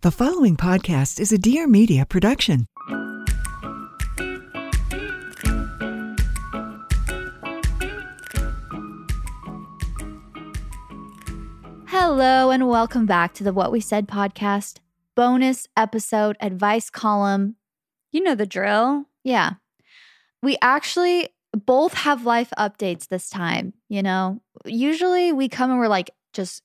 The following podcast is a Dear Media production. Hello, and welcome back to the What We Said podcast bonus episode advice column. You know the drill. Yeah. We actually both have life updates this time. You know, usually we come and we're like just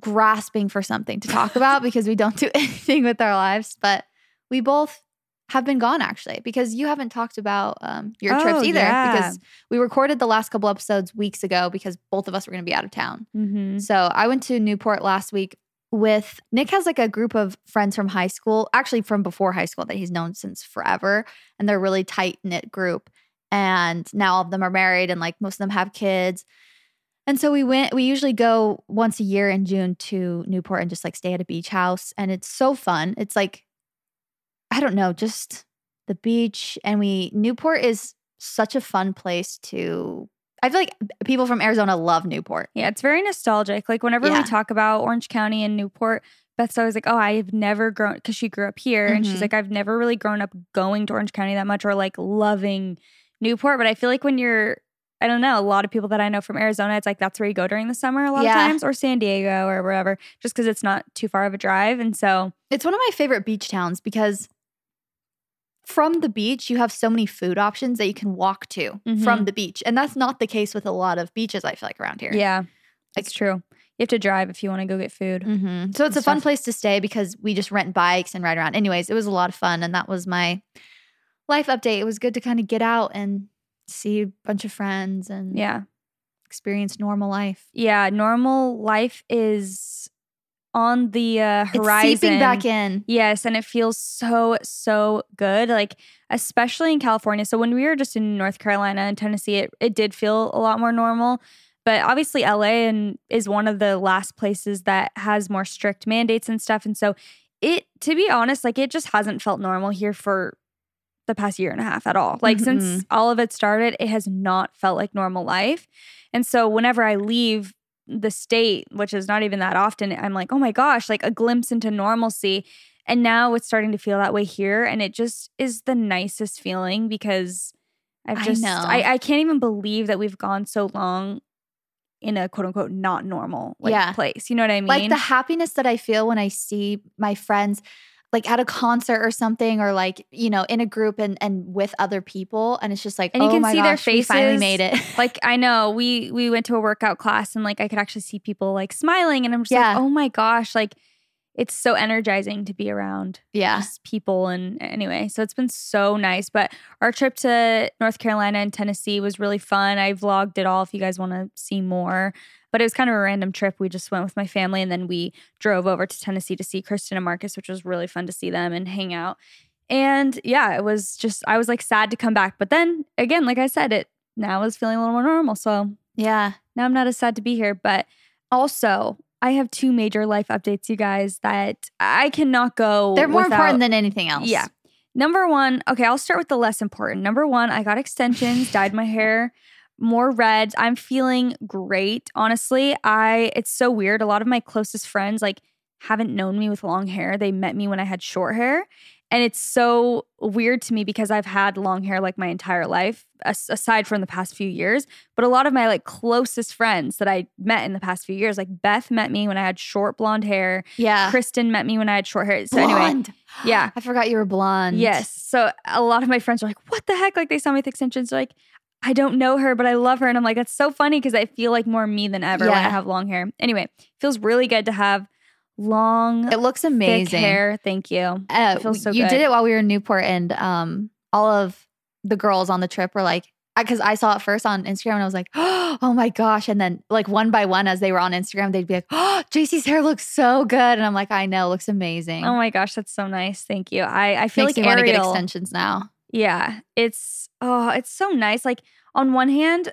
grasping for something to talk about because we don't do anything with our lives. But we both have been gone actually because you haven't talked about um, your Oh, trips either yeah. because we recorded the last couple episodes weeks ago because both of us were going to be out of town. Mm-hmm. So I went to Newport last week with Nick has like a group of friends from high school, actually from before high school that he's known since forever. And they're a really tight knit group. And now all of them are married and like most of them have kids. And so we went, we usually go once a year in June to Newport and just like stay at a beach house. And it's so fun. It's like, I don't know, just the beach. And we, Newport is such a fun place to, I feel like people from Arizona love Newport. Yeah, it's very nostalgic. Like whenever Yeah. we talk about Orange County and Newport, Beth's always like, "Oh, I've never grown," because she grew up here, and she's Mhm. like, "I've never really grown up going to Orange County that much or like loving Newport." But I feel like when you're I don't know. A lot of people that I know from Arizona, it's like that's where you go during the summer a lot Yeah. of times, or San Diego or wherever, just because it's not too far of a drive. And so, It's one of my favorite beach towns because from the beach, you have so many food options that you can walk to from Mhm. the beach. And that's not the case with a lot of beaches, I feel like, around here. yeah, it's true. You have to drive if you want to go get food. hmm So it's a fun place to stay because we just rent bikes and ride around. Anyways, it was a lot of fun. And that was my life update. It was good to kind of get out and see a bunch of friends and Yeah. experience normal life. Yeah, normal life is on the uh, horizon. It's seeping back in. Yes, and it feels so so good. Like especially in California. So when we were just in North Carolina and Tennessee, it it did feel a lot more normal. But obviously LA and is one of the last places that has more strict mandates and stuff. And so it to be honest, like it just hasn't felt normal here for the past year and a half at all. Like mm-hmm, since mm-hmm. all of it started, it has not felt like normal life. And so whenever I leave the state, which is not even that often, I'm like, oh my gosh, like a glimpse into normalcy. And now it's starting to feel that way here. And it just is the nicest feeling because I've I just, know. I, I can't even believe that we've gone so long in a quote unquote not normal like, Yeah. place. You know what I mean? Like the happiness that I feel when I see my friends like at a concert or something or like, you know, in a group and and with other people and it's just like And you oh can my see their gosh, we finally made it. like I know we we went to a workout class and like I could actually see people like smiling and I'm just Yeah. like, oh my gosh, like it's so energizing to be around yeah. people and anyway so it's been so nice but our trip to north carolina and tennessee was really fun i vlogged it all if you guys want to see more but it was kind of a random trip we just went with my family and then we drove over to tennessee to see kristen and marcus which was really fun to see them and hang out and yeah it was just i was like sad to come back but then again like i said it now is feeling a little more normal so Yeah. now I'm not as sad to be here, but also I have two major life updates, you guys, that I cannot go. They're more without- important than anything else. Yeah. Number one, okay, I'll start with the less important. Number one, I got extensions, dyed my hair more red. I'm feeling great. Honestly, I it's so weird. A lot of my closest friends like haven't known me with long hair. They met me when I had short hair. And it's so weird to me because I've had long hair like my entire life, aside from the past few years. But a lot of my like closest friends that I met in the past few years, like Beth met me when I had short blonde hair. Yeah. Kristen met me when I had short hair. So blonde. anyway, yeah. I forgot you were blonde. Yes. So a lot of my friends are like, what the heck? Like they saw me with extensions. They're like, I don't know her, but I love her. And I'm like, that's so funny because I feel like more me than ever when I have long hair. Anyway, feels really good to have long, It looks amazing. hair. Thank you. Uh, It feels so you good. did it while we were in Newport, and um, all of the girls on the trip were like, because I saw it first on Instagram, and I was like, oh my gosh! And then like one by one, as they were on Instagram, they'd be like, oh, Jaci's hair looks so good, and I'm like, I know, looks amazing. Oh my gosh, that's so nice. Thank you. I, I feel Makes like me want to get extensions now. Yeah, it's oh, it's so nice. Like on one hand,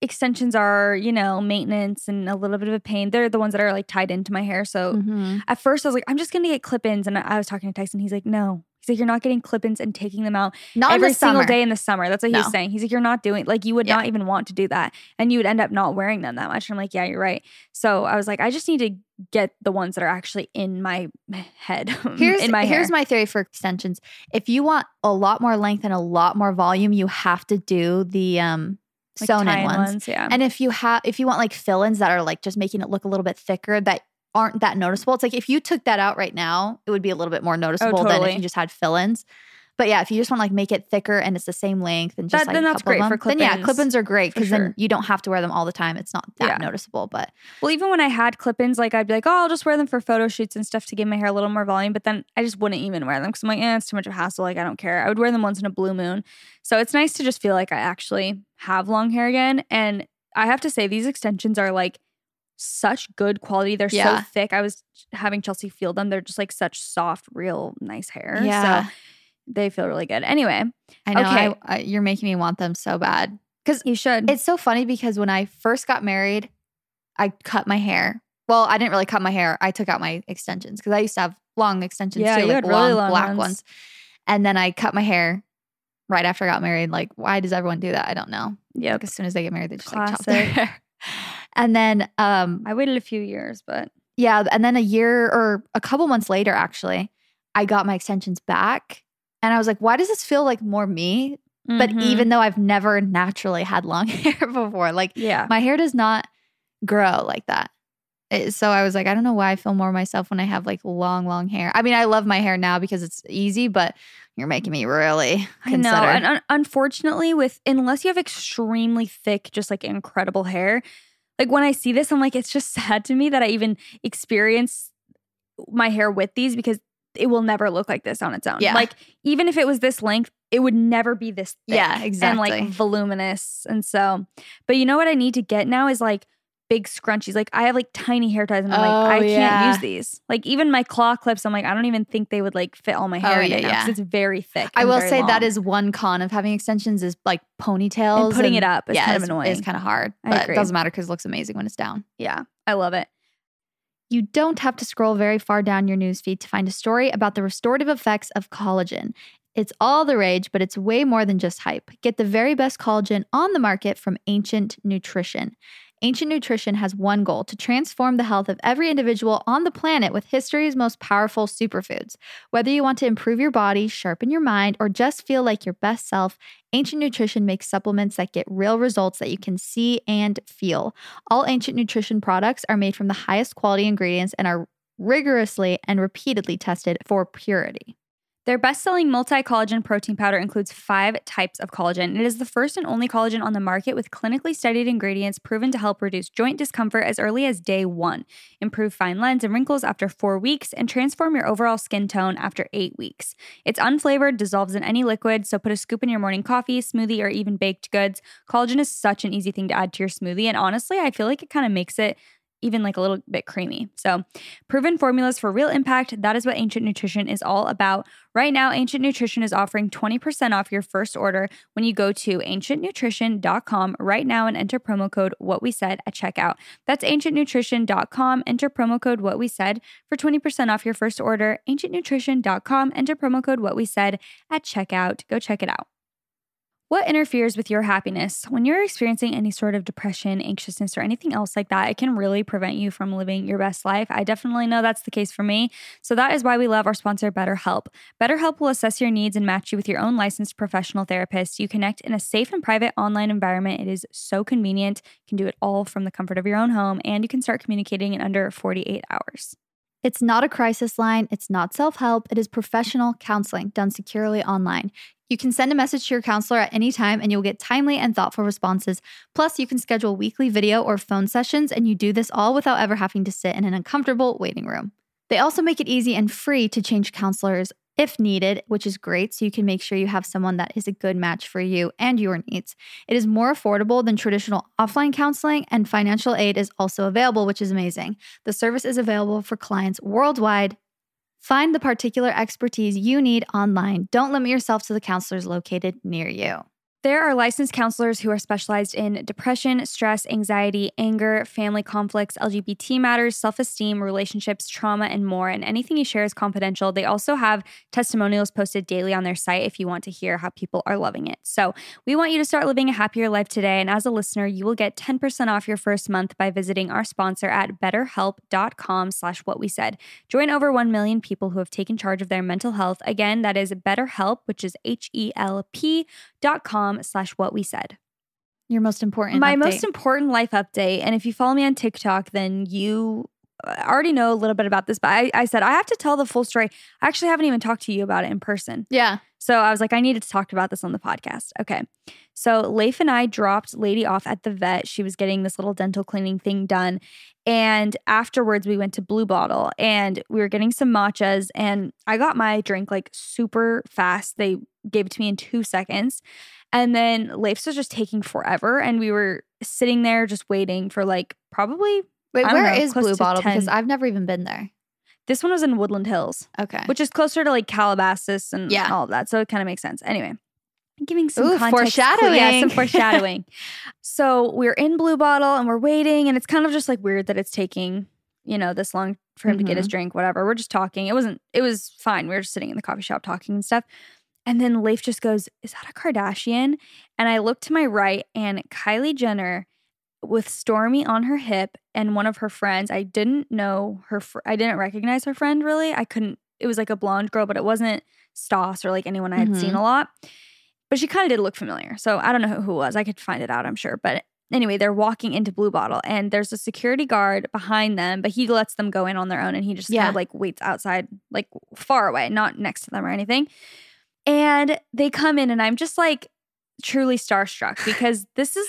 extensions are you know maintenance and a little bit of a pain. They're the ones that are like tied into my hair. So Mhm. at first I was like, I'm just gonna get clip-ins, and I was talking to Tyson. He's like, no. He's like, you're not getting clip-ins and taking them out Not every single day in the summer. That's what he was saying. He's like, you're not doing like you would Yeah. not even want to do that, and you would end up not wearing them that much. And I'm like, yeah, you're right. So I was like, I just need to get the ones that are actually in my head, Here's in my hair. here's my theory for extensions. If you want a lot more length and a lot more volume, you have to do the um like sewn in tie-in ones. Yeah. And if you have if you want like fill-ins that are like just making it look a little bit thicker that aren't that noticeable, it's like if you took that out right now, it would be a little bit more oh, noticeable than if Oh, you just had fill-ins. But yeah, if you just want to like make it thicker and it's the same length and just That- like then a that's great for them, then yeah, clip-ins, clip-ins are great because sure. then you don't have to wear them all the time. It's not that Yeah. noticeable, but Well, even when I had clip-ins, like I'd be like, oh, I'll just wear them for photo shoots and stuff to give my hair a little more volume. But then I just wouldn't even wear them because I'm like, eh, it's too much of a hassle. Like I don't care. I would wear them once in a blue moon. So it's nice to just feel like I actually have long hair again. And I have to say, these extensions are like such good quality. They're Yeah. so thick. I was having Chelsey feel them. They're just like such soft, real nice hair. Yeah. So they feel really good. Anyway, I know Okay. I, I, you're making me want them so bad. Because you should. It's so funny because when I first got married, I cut my hair. Well, I didn't really cut my hair. I took out my extensions because I used to have long extensions Yeah, too, like had really long black ones. ones. And then I cut my hair right after I got married. Like, why does everyone do that? I don't know. Yeah. Like as soon as they get married, they just like chop their hair. And then um I waited a few years, but yeah, and then a year or a couple months later, actually, I got my extensions back. And I was like, why does this feel like more me? But Mhm. even though I've never naturally had long hair before, like yeah. my hair does not grow like that. It- so I was like, I don't know why I feel more myself when I have like long, long hair. I mean, I love my hair now because it's easy, but you're making me really I know. And un- unfortunately, with unless you have extremely thick, just like incredible hair, like when I see this, I'm like, it's just sad to me that I even experience my hair with these because it will never look like this on its own. Yeah. Like even if it was this length, it would never be this thick. Yeah, And exactly. like voluminous. And so, but you know what I need to get now is like big scrunchies. Like I have like tiny hair ties and I'm Oh, like, I can't yeah. use these. Like even my claw clips, I'm like, I don't even think they would like fit all my hair Oh, in yeah, it now yeah. it's very thick. I will say that long. is one con of having extensions is like ponytails And putting it up is yeah, kind of annoying. It's kind of hard, I but agree. it doesn't matter because it looks amazing when it's down. Yeah, I love it. You don't have to scroll very far down your newsfeed to find a story about the restorative effects of collagen. It's all the rage, but it's way more than just hype. Get the very best collagen on the market from Ancient Nutrition. Ancient Nutrition has one goal to transform the health of every individual on the planet with history's most powerful superfoods. Whether you want to improve your body, sharpen your mind, or just feel like your best self, Ancient Nutrition makes supplements that get real results that you can see and feel. All Ancient Nutrition products are made from the highest quality ingredients and are rigorously and repeatedly tested for purity. Their best selling multi collagen protein powder includes five types of collagen. It is the first and only collagen on the market with clinically studied ingredients proven to help reduce joint discomfort as early as day one, improve fine lines and wrinkles after four weeks, and transform your overall skin tone after eight weeks. It's unflavored, dissolves in any liquid, so put a scoop in your morning coffee, smoothie, or even baked goods. Collagen is such an easy thing to add to your smoothie, and honestly, I feel like it kind of makes it even like a little bit creamy. So, proven formulas for real impact. That is what Ancient Nutrition is all about. Right now, Ancient Nutrition is offering 20% off your first order when you go to ancientnutrition.com right now and enter promo code what we said at checkout. That's ancientnutrition.com. Enter promo code what we said for 20% off your first order. Ancientnutrition.com. Enter promo code what we said at checkout. Go check it out. What interferes with your happiness? When you're experiencing any sort of depression, anxiousness, or anything else like that, it can really prevent you from living your best life. I definitely know that's the case for me. So that is why we love our sponsor, BetterHelp. BetterHelp will assess your needs and match you with your own licensed professional therapist. You connect in a safe and private online environment. It is so convenient. You can do it all from the comfort of your own home, and you can start communicating in under 48 hours. It's not a crisis line, it's not self help, it is professional counseling done securely online. You can send a message to your counselor at any time and you'll get timely and thoughtful responses. Plus, you can schedule weekly video or phone sessions, and you do this all without ever having to sit in an uncomfortable waiting room. They also make it easy and free to change counselors if needed, which is great. So you can make sure you have someone that is a good match for you and your needs. It is more affordable than traditional offline counseling, and financial aid is also available, which is amazing. The service is available for clients worldwide. Find the particular expertise you need online. Don't limit yourself to the counselors located near you. There are licensed counselors who are specialized in depression, stress, anxiety, anger, family conflicts, LGBT matters, self esteem, relationships, trauma, and more. And anything you share is confidential. They also have testimonials posted daily on their site if you want to hear how people are loving it. So we want you to start living a happier life today. And as a listener, you will get 10% off your first month by visiting our sponsor at betterhelp.com slash what we said. Join over 1 million people who have taken charge of their mental health. Again, that is BetterHelp, which is H E L P dot com slash what we said. Your most important My update. most important life update. And if you follow me on TikTok, then you uh, already know a little bit about this. But I, I said I have to tell the full story. I actually haven't even talked to you about it in person. Yeah. So I was like, I needed to talk about this on the podcast. Okay. So Leif and I dropped Lady off at the vet. She was getting this little dental cleaning thing done. And afterwards, we went to Blue Bottle and we were getting some matchas. And I got my drink like super fast. They gave it to me in two seconds. And then Leif's was just taking forever. And we were sitting there just waiting for like probably, Wait, where know, is Blue Bottle? 10. Because I've never even been there. this one was in Woodland Hills, Okay. which is closer to like Calabasas and Yeah. all of that. So it kind of makes sense. Anyway, I'm giving some Ooh, context. Yeah, some foreshadowing. foreshadowing. so we're in Blue Bottle and we're waiting, and it's kind of just like weird that it's taking, you know, this long for him to get his mm-hmm. drink, whatever. We're just talking. It wasn't, it was fine. We were just sitting in the coffee shop talking and stuff. And then Leif just goes, Is that a Kardashian? And I look to my right, and Kylie Jenner with Stormi on her hip and one of her friends. I didn't know her, fr- I didn't recognize her friend really. I couldn't, it was like a blonde girl, but it wasn't Stoss or like anyone I had seen mm-hmm. a lot. But she kind of did look familiar. So I don't know who, who it was. I could find it out, I'm sure. But anyway, they're walking into Blue Bottle and there's a security guard behind them, but he lets them go in on their own and he just kind of like waits outside, like far away, not next to them or anything. And they come in and I'm just like truly starstruck because this is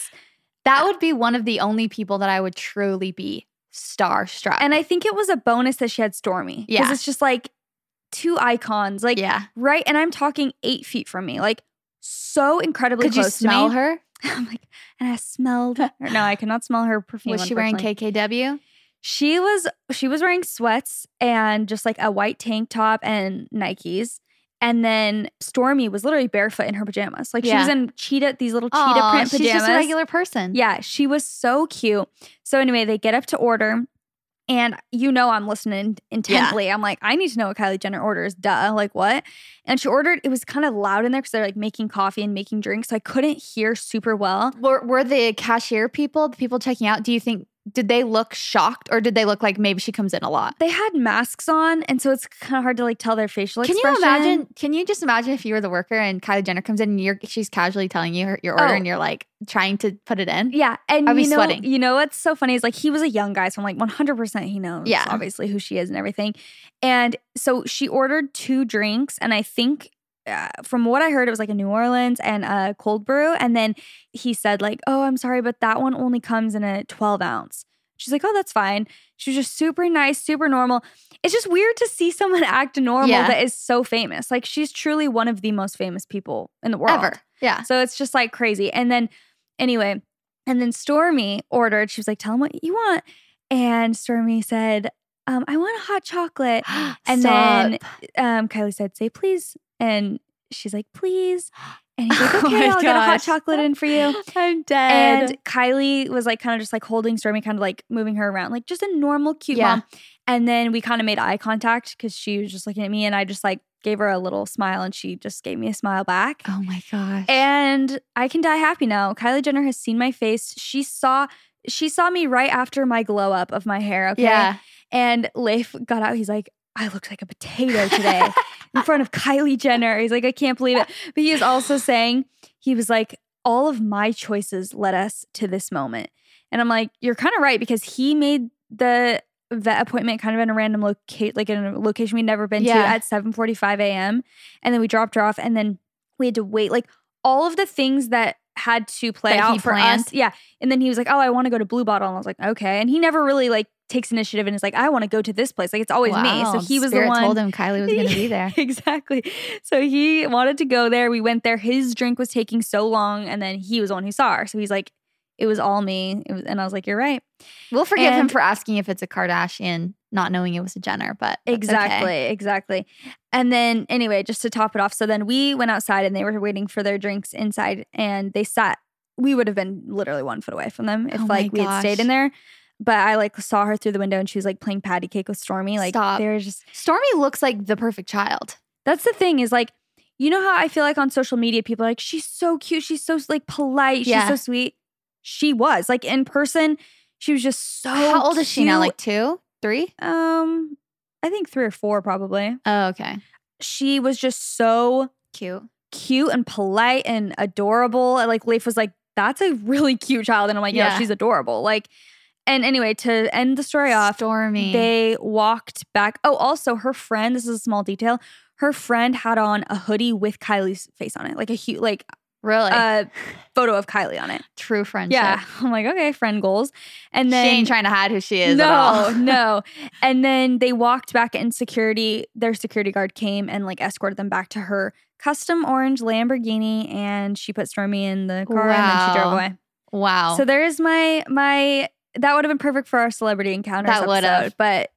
That would be one of the only people that I would truly be starstruck. and I think it was a bonus that she had Stormi. Because Yeah. it's just like two icons, like yeah. right. And I'm talking eight feet from me, like so incredibly Could you close smell to me. her? I'm like, and I smelled her. No, I cannot smell her perfume. Was she wearing. KKW? She was she was wearing sweats and just like a white tank top and Nikes. And then Stormi was literally barefoot in her pajamas. Like she was Yeah. in cheetah, these little cheetah Aw, print she's just a regular person. Yeah, she was so cute. So anyway, they get up to order. And you know I'm listening intently. I'm like, I need to know what Kylie Jenner orders. Duh. Like what? And she ordered, it was kind of loud in there because they're like making coffee and making drinks. So I couldn't hear super well. Were, were the cashier people, the people checking out, do you think, did they look shocked or did they look like maybe she comes in a lot? They had masks on, and so it's kind of hard to like tell their facial Can you imagine? Can you just imagine if you were the worker and Kylie Jenner comes in and you're she's casually telling you her, your order Oh. and you're like trying to put it in? Yeah, and I'd be you know, sweating. you know what's so funny is like he was a young guy, so I'm like 100 percent he knows, Yeah. obviously who she is and everything. And so she ordered two drinks, and I think uh, from what I heard, it was like a New Orleans and a cold brew. And then he said like, "Oh, I'm sorry, but that one only comes in a 12 ounce." She's like, "Oh, that's fine." She was just super nice, super normal. It's just weird to see someone act normal Yeah. that is so famous. Like she's truly one of the most famous people in the world Ever. Yeah. so it's just like crazy. And then, anyway, and then Stormi ordered, she was like, tell him what you want. And Stormi said, um, I want a hot chocolate. And then um, Kylie said, say please. And she's like, please. And he's like, Oh okay, my I'll get a hot chocolate in for you. I'm dead. And Kylie was like kind of just like holding Stormi, kind of like moving her around, like just a normal, cute Yeah. mom. And then we kind of made eye contact because she was just looking at me, and I just like gave her a little smile and she just gave me a smile back. Oh my gosh. And I can die happy now. Kylie Jenner has seen my face. She saw she saw me right after my glow up of my hair, okay? Yeah. And Leif got out. He's like, I look like a potato today in front of Kylie Jenner. He's like, I can't believe it. But he is also saying, he was like, all of my choices led us to this moment. And I'm like, you're kind of right because he made the vet appointment kind of in a random locate, like in a location we'd never been to Yeah. at 7:45 a.m. And then we dropped her off, and then we had to wait. Like all of the things that had to play That out for planned? us. Yeah. And then he was like, "Oh, I want to go to Blue Bottle," and I was like, "Okay." And he never really like takes initiative and is like, "I want to go to this place." Like it's always me. So he was Spirit the one. told him Kylie was going to be there. exactly. So he wanted to go there. We went there. His drink was taking so long, and then he was the one who saw her. So he's like, "It was all me." Was, and I was like, "You're right." We'll forgive him for asking if it's a Kardashian, not knowing it was a Jenner, but Exactly, okay. exactly. And then anyway, just to top it off, so then we went outside and they were waiting for their drinks inside and they sat we would have been literally one foot away from them if Oh like we had stayed in there. But I like saw her through the window and she was like playing patty cake with Stormi. Like Stop. they were just Stormi looks like the perfect child. that's the thing is like, you know how I feel like on social media, people are like, she's so cute, she's so like polite, Yeah. she's so sweet. She was like in person, she was just so How old is she now? Like two, three? um, I think three or four probably. Oh, okay. She was just so Cute. cute and polite and adorable. And like Leif was like, that's a really cute child. And I'm like, yeah, Yeah. she's adorable. Like, and anyway, to end the story off, Stormi. they walked back. Oh, also, her friend, this is a small detail. Her friend had on a hoodie with Kylie's face on it, like a huge, like really a photo of Kylie on it. true friendship. Yeah, I'm like, okay, friend goals. And then she ain't trying to hide who she is no, at all. no. And then they walked back and security, their security guard came and like escorted them back to her custom orange Lamborghini and she put Stormi in the car and then she drove away. Wow. So there's my my that would have been perfect for our celebrity encounters That would've. but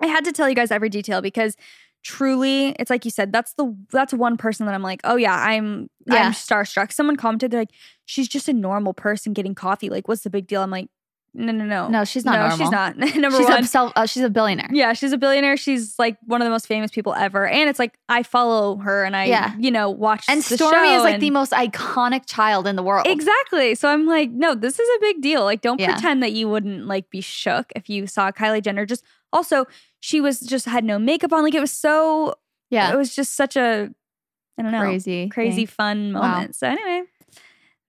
I had to tell you guys every detail because truly it's like you said that's the that's one person that I'm like, "Oh yeah, I'm Yeah. I'm starstruck." Someone commented they're like, "She's just a normal person getting coffee. Like what's the big deal?" I'm like, "No, no, no. no, she's not no, normal. she's not. Number she's one. a self, uh, she's a billionaire. Yeah, she's a billionaire. She's like one of the most famous people ever. And it's like I follow her and I, Yeah. you know, watch And Stormi is like and- the most iconic child in the world. Exactly. So I'm like, no, this is a big deal. Like, don't Yeah. pretend that you wouldn't like be shook if you saw Kylie Jenner. Just also, she was just had no makeup on. Like, it was so. Yeah. It was just such a. I don't know. Crazy. Crazy thing. fun Wow. moment. So anyway,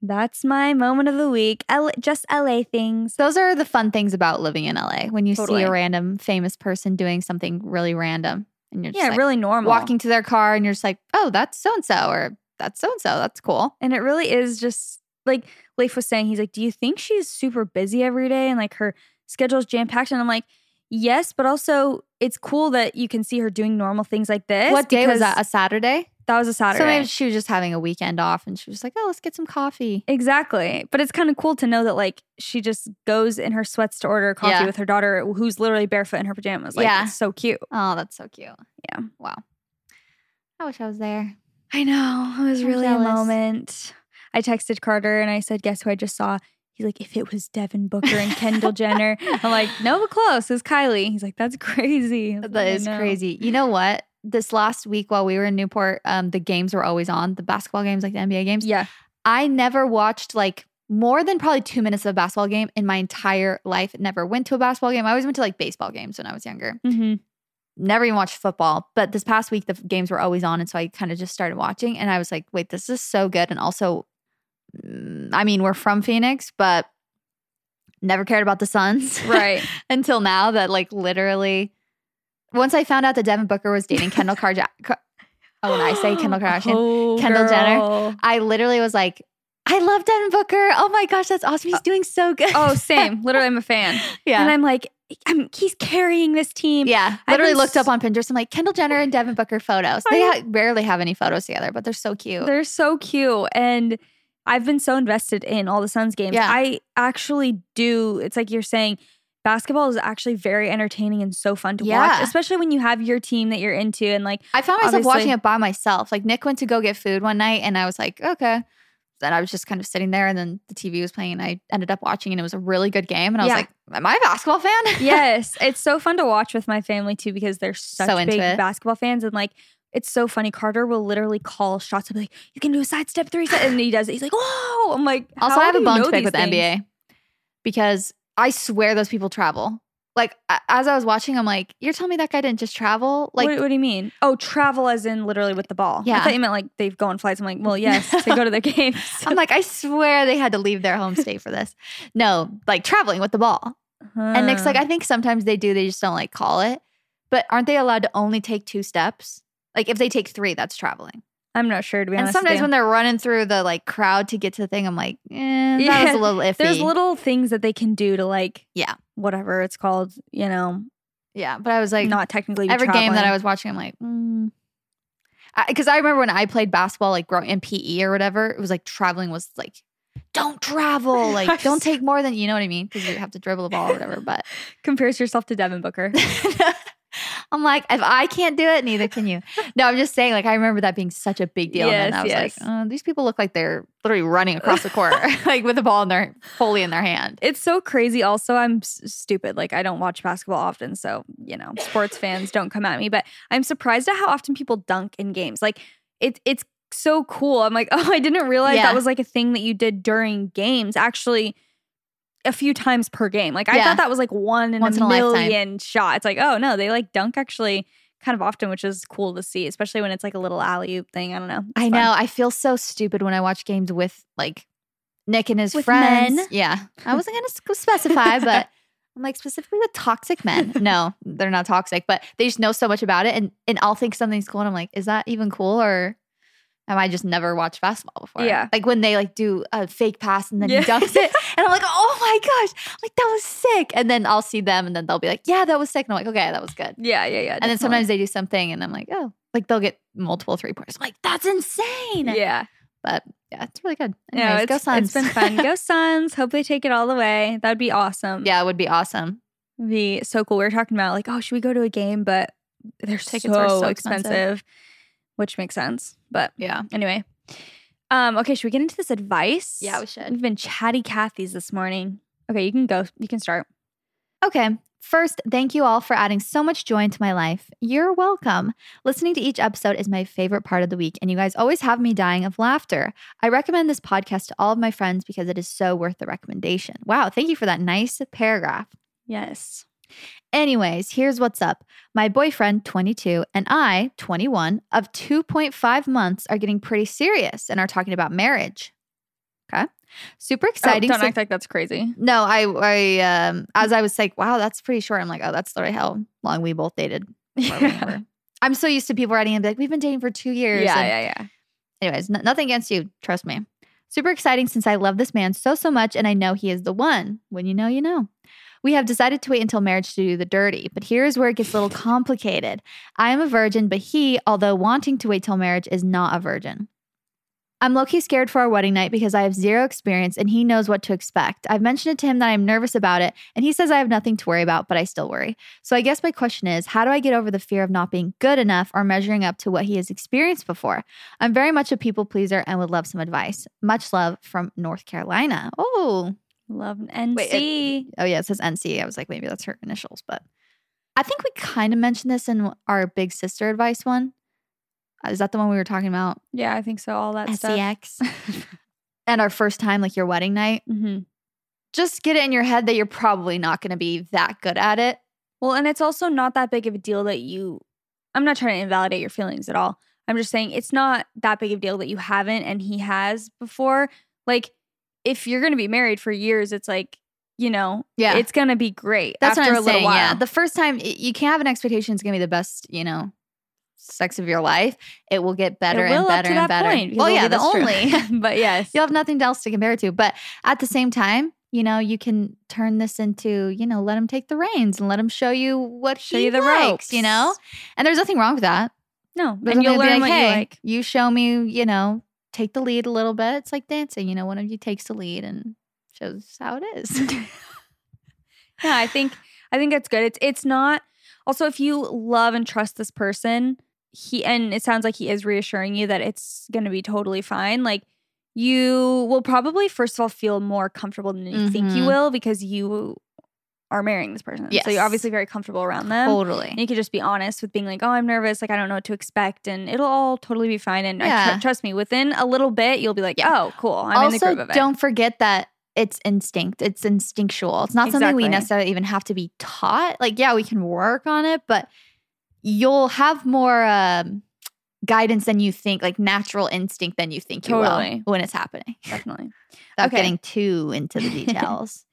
that's my moment of the week. L- just LA things. Those are the fun things about living in LA when you Totally. see a random famous person doing something really random and you're just Yeah, like really normal. walking to their car and you're just like, oh, that's so and so or that's so and so. That's cool. And it really is just like Leif was saying, he's like, Do you think she's super busy every day and like her schedule's jam packed? And I'm like, Yes, but also it's cool that you can see her doing normal things like this. what day was that? A Saturday? That was a Saturday. So maybe she was just having a weekend off and she was like, oh, let's get some coffee. Exactly. But it's kind of cool to know that like she just goes in her sweats to order coffee Yeah. with her daughter who's literally barefoot in her pajamas. Like Yeah. it's so cute. Oh, that's so cute. Yeah. Wow. I wish I was there. I know. It was I'm really jealous. a moment. I texted Carter and I said, guess who I just saw? He's like, if it was Devin Booker and Kendall Jenner. I'm like, no, but close. It's Kylie. He's like, that's crazy. Like, is know." crazy. You know what? This last week while we were in Newport, um, the games were always on, the basketball games, like the NBA games. Yeah. I never watched like more than probably two minutes of a basketball game in my entire life. Never went to a basketball game. I always went to like baseball games when I was younger. Mm-hmm. Never even watched football. But this past week, the games were always on. And so I kind of just started watching. And I was like, wait, this is so good. And also, mm, I mean, we're from Phoenix, but never cared about the Suns. Right. until now that like literally once I found out that Devin Booker was dating Kendall Kardashian oh when I say Kendall oh, Kardashian Oh, Kendall Jenner. I literally was like I love Devin Booker oh my gosh that's awesome he's uh, doing so good Oh, same. Literally, I'm a fan. yeah And I'm like, I'm, he's carrying this team. yeah I've literally looked up on Pinterest I'm like Kendall Jenner and Devin Booker photos they ha- barely have any photos together but they're so cute They're so cute. And I've been so invested in all the Suns games. Yeah. I actually do. It's like you're saying, basketball is actually very entertaining and so fun to watch, especially when you have your team that you're into. And like, I found myself watching it by myself like Nick went to go get food one night and I was like okay then I was just kind of sitting there and then the TV was playing and I ended up watching and it was a really good game and I was like am I a basketball fan yes, it's so fun to watch with my family too because they're such So big it. basketball fans. And like, it's so funny. Carter will literally call shots and be like, "You can do a side step three," step," and he does it. He's like, "Whoa!" I'm like, Also, I have a bone to pick with things? NBA because I swear those people travel. Like as I was watching, I'm like, you're telling me that guy didn't just travel? Like, what, what do you mean? Oh, travel as in literally with the ball. I Yeah. thought you meant like they go on flights. I'm like, well, yes, they go to their games. I'm like, I swear they had to leave their home state for this. No, like traveling with the ball. And Nick's like, I think sometimes they do, they just don't like call it. But aren't they allowed to only take two steps? Like if they take three, that's traveling. I'm not sure to be And honest. with sometimes when they're running through the like crowd to get to the thing, I'm like, eh, that was Yeah, a little iffy. there's little things that they can do to like, Yeah. whatever it's called, you know, yeah, but I was like, not technically every game that I was watching, I'm like, because I, remember when I played basketball, like growing in PE or whatever, it was like traveling was like, don't travel, like don't take more than you know what I mean, because you have to dribble the ball or whatever. But compares yourself to Devin Booker. I'm like, if I can't do it, neither can you. No, I'm just saying, like, I remember that being such a big deal. and then Yes, I was yes. like, oh, these people look like they're literally running across the court, like with the ball in their fully in their hand. It's so crazy. Also, I'm s- stupid. Like, I don't watch basketball often. So, you know, sports fans don't come at me. But I'm surprised at how often people dunk in games. Like, it, it's so cool. I'm like, oh, I didn't realize Yeah. that was like a thing that you did during games. Actually, a few times per game. Like, I Yeah. thought that was like one in Once a in a million shot. It's like, oh, no, they like dunk actually kind of often, which is cool to see, especially when it's like a little alley oop thing. I don't know. It's I fun. know. I feel so stupid when I watch games with like Nick and his With friends. men? Yeah. I wasn't going to specify, but I'm like specifically with toxic men. No, they're not toxic, but they just know so much about it. And, and I'll think something's cool. And I'm like, is that even cool? Or am I just never watched basketball before? Yeah. Like when they like do a fake pass and then Yeah. he dunks it. And I'm like, oh my gosh, I'm like that was sick. And then I'll see them and then they'll be like, yeah, that was sick. And I'm like, okay, that was good. Yeah, yeah, yeah. And then sometimes they do something and I'm like, oh, like they'll get multiple three pointers. I'm like, that's insane. yeah. But yeah, it's really good. No, it's, go Suns. it's been fun. Go Suns. Hope they take it all the way. That'd be awesome. yeah, it would be awesome. It'd be so cool. We were talking about like, oh, should we go to a game? But they're Tickets so, are so expensive. expensive. Which makes sense. But Yeah. anyway, um, okay, should we get into this advice? Yeah, we should. We've been chatty Cathy's this morning. Okay, you can go. You can start. Okay. First, thank you all for adding so much joy into my life. You're welcome. Listening to each episode is my favorite part of the week, and you guys always have me dying of laughter. I recommend this podcast to all of my friends because it is so worth the recommendation. Wow, thank you for that nice paragraph. Yes. Anyways, here's what's up. My boyfriend, 22, and I, 21, of 2.5 months are getting pretty serious and are talking about marriage. Okay. Super exciting. Oh, don't So- act like that's crazy. no, I, I, um, as I was like, wow, that's pretty short. I'm like, oh, that's the literally how long we both dated. Yeah, I'm so used to people writing and be like, we've been dating for two years. yeah, and yeah, yeah. Anyways, n- nothing against you. Trust me. Super exciting since I love this man so, so much and I know he is the one. When you know, you know. We have decided to wait until marriage to do the dirty, but here's where it gets a little complicated. I am a virgin, but he, although wanting to wait till marriage, is not a virgin. I'm low key scared for our wedding night because I have zero experience and he knows what to expect. I've mentioned it to him that I'm nervous about it, and he says I have nothing to worry about, but I still worry. So I guess my question is how do I get over the fear of not being good enough or measuring up to what he has experienced before? I'm very much a people pleaser and would love some advice. Much love from North Carolina. Oh, Love NC. Wait, it- oh yeah, it says NC. I was like, maybe that's her initials, but I think we kind of mentioned this in our big sister advice one. Uh, Is that the one we were talking about? yeah, I think so. All that stuff. SEX. and our first time, like your wedding night. hmm Just get it in your head that you're probably not going to be that good at it. Well, and it's also not that big of a deal that you. I'm not trying to invalidate your feelings at all. I'm just saying it's not that big of a deal that you haven't and he has before. Like, if you're going to be married for years, it's like, you know, Yeah. it's going to be great That's after what a I'm little saying. while. Yeah. The first time, you can't have an expectation it's going to be the best, you know, sex of your life. It will get better will and better and better. point. well, yeah, be the only. but yes, You'll have nothing else to compare it to. But at the same time, you know, you can turn this into, you know, let him take the reins and let him show you what show he you the likes, ropes. you know? And there's nothing wrong with that. no, There's and you'll learn what hey, you like. You show me, you know, take the lead a little bit. It's like dancing, you know, one of you takes the lead and shows how it is. Yeah, I think I think that's good. It's it's not also if you love and trust this person, he and it sounds like he is reassuring you that it's going to be totally fine. Like you will probably first of all feel more comfortable than you think you Mhm. will because you are marrying this person. So you're obviously very comfortable around them. Totally. And you could just be honest with being like, oh, I'm nervous. Like, I don't know what to expect. And it'll all totally be fine. And I Yeah. tr- trust me, within a little bit, you'll be like, Yeah. oh, cool. I'm in the also, groove of it. don't forget that it's instinct. It's instinctual. It's not something we necessarily even have to be taught. Like, yeah, we can work on it, but you'll have more um, guidance than you think, like natural instinct than you think you Totally. will when it's happening. Definitely. Without Okay. getting too into the details.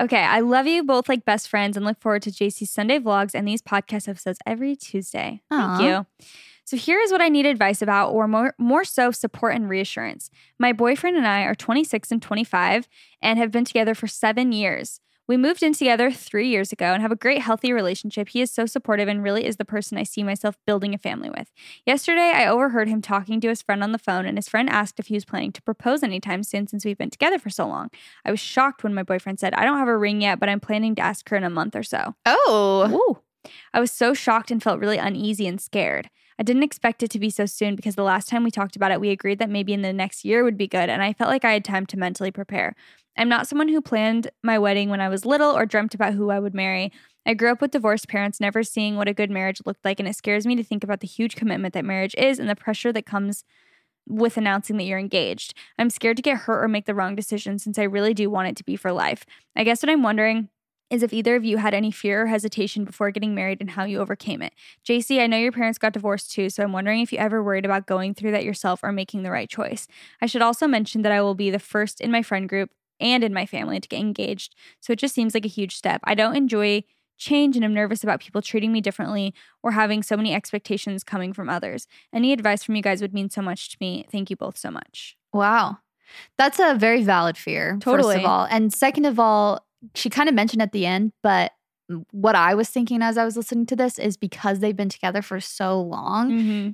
Okay, I love you both like best friends and look forward to Jaci's Sunday vlogs and these podcast episodes every Tuesday. Aw. Thank you. So here is what I need advice about, or more, more so support and reassurance. My boyfriend and I are 26 and 25 and have been together for seven years. We moved in together three years ago and have a great, healthy relationship. He is so supportive and really is the person I see myself building a family with. Yesterday, I overheard him talking to his friend on the phone, and his friend asked if he was planning to propose anytime soon since we've been together for so long. I was shocked when my boyfriend said, I don't have a ring yet, but I'm planning to ask her in a month or so. oh, Ooh. I was so shocked and felt really uneasy and scared. I didn't expect it to be so soon because the last time we talked about it, we agreed that maybe in the next year would be good, and I felt like I had time to mentally prepare. I'm not someone who planned my wedding when I was little or dreamt about who I would marry. I grew up with divorced parents, never seeing what a good marriage looked like, and it scares me to think about the huge commitment that marriage is and the pressure that comes with announcing that you're engaged. I'm scared to get hurt or make the wrong decision since I really do want it to be for life. I guess what I'm wondering is if either of you had any fear or hesitation before getting married and how you overcame it. Jaci, I know your parents got divorced too, so I'm wondering if you ever worried about going through that yourself or making the right choice. I should also mention that I will be the first in my friend group and in my family to get engaged, so it just seems like a huge step. I don't enjoy change and I'm nervous about people treating me differently or having so many expectations coming from others. Any advice from you guys would mean so much to me. Thank you both so much. wow. That's a very valid fear, first Totally. of all. And second of all, she kind of mentioned at the end, but what I was thinking as I was listening to this is because they've been together for so long, Mm-hmm.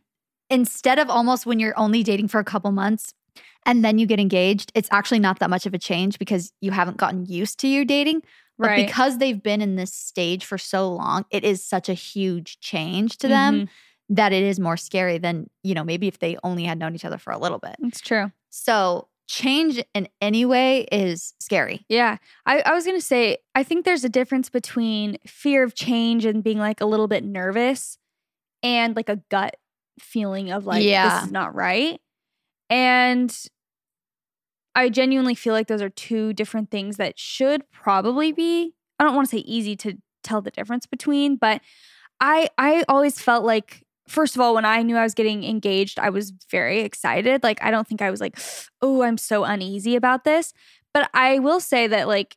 instead of almost when you're only dating for a couple months and then you get engaged, it's actually not that much of a change because you haven't gotten used to your dating. But Right. because they've been in this stage for so long, it is such a huge change to them that it is more scary than, you know, maybe if they only had known each other for a little bit. It's true. So change in any way is scary. Yeah. I, I was going to say, I think there's a difference between fear of change and being like a little bit nervous and like a gut feeling of like, Yeah. this is not right. And I genuinely feel like those are two different things that should probably be, I don't want to say easy to tell the difference between, but I I always felt like first of all when I knew I was getting engaged, I was very excited. Like I don't think I was like, "Oh, I'm so uneasy about this." But I will say that like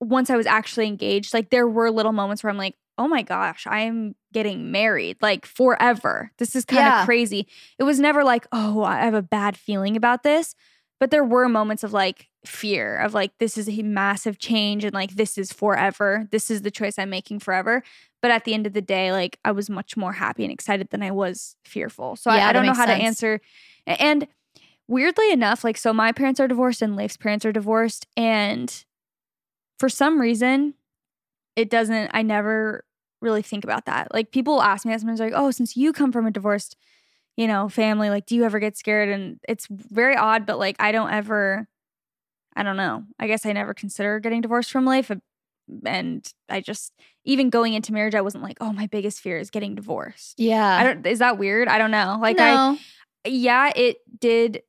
once I was actually engaged, like there were little moments where I'm like, "Oh my gosh, I'm getting married like forever." This is kind of Yeah. crazy. It was never like, "Oh, I have a bad feeling about this." But there were moments of like fear of like this is a massive change and like this is forever. This is the choice I'm making forever. But at the end of the day, like I was much more happy and excited than I was fearful. So Yeah, I, I don't know how sense. to answer. And weirdly enough, like so my parents are divorced and Leif's parents are divorced. And for some reason, it doesn't, I never really think about that. Like people ask me that sometimes like, oh, since you come from a divorced, you know, family, like, do you ever get scared? And it's very odd, but like I don't ever, I don't know. I guess I never consider getting divorced from Leif. Uh, And I just, even going into marriage, I wasn't like, oh, my biggest fear is getting divorced. Yeah. I don't, is that weird? I don't know. Like, I, yeah, it did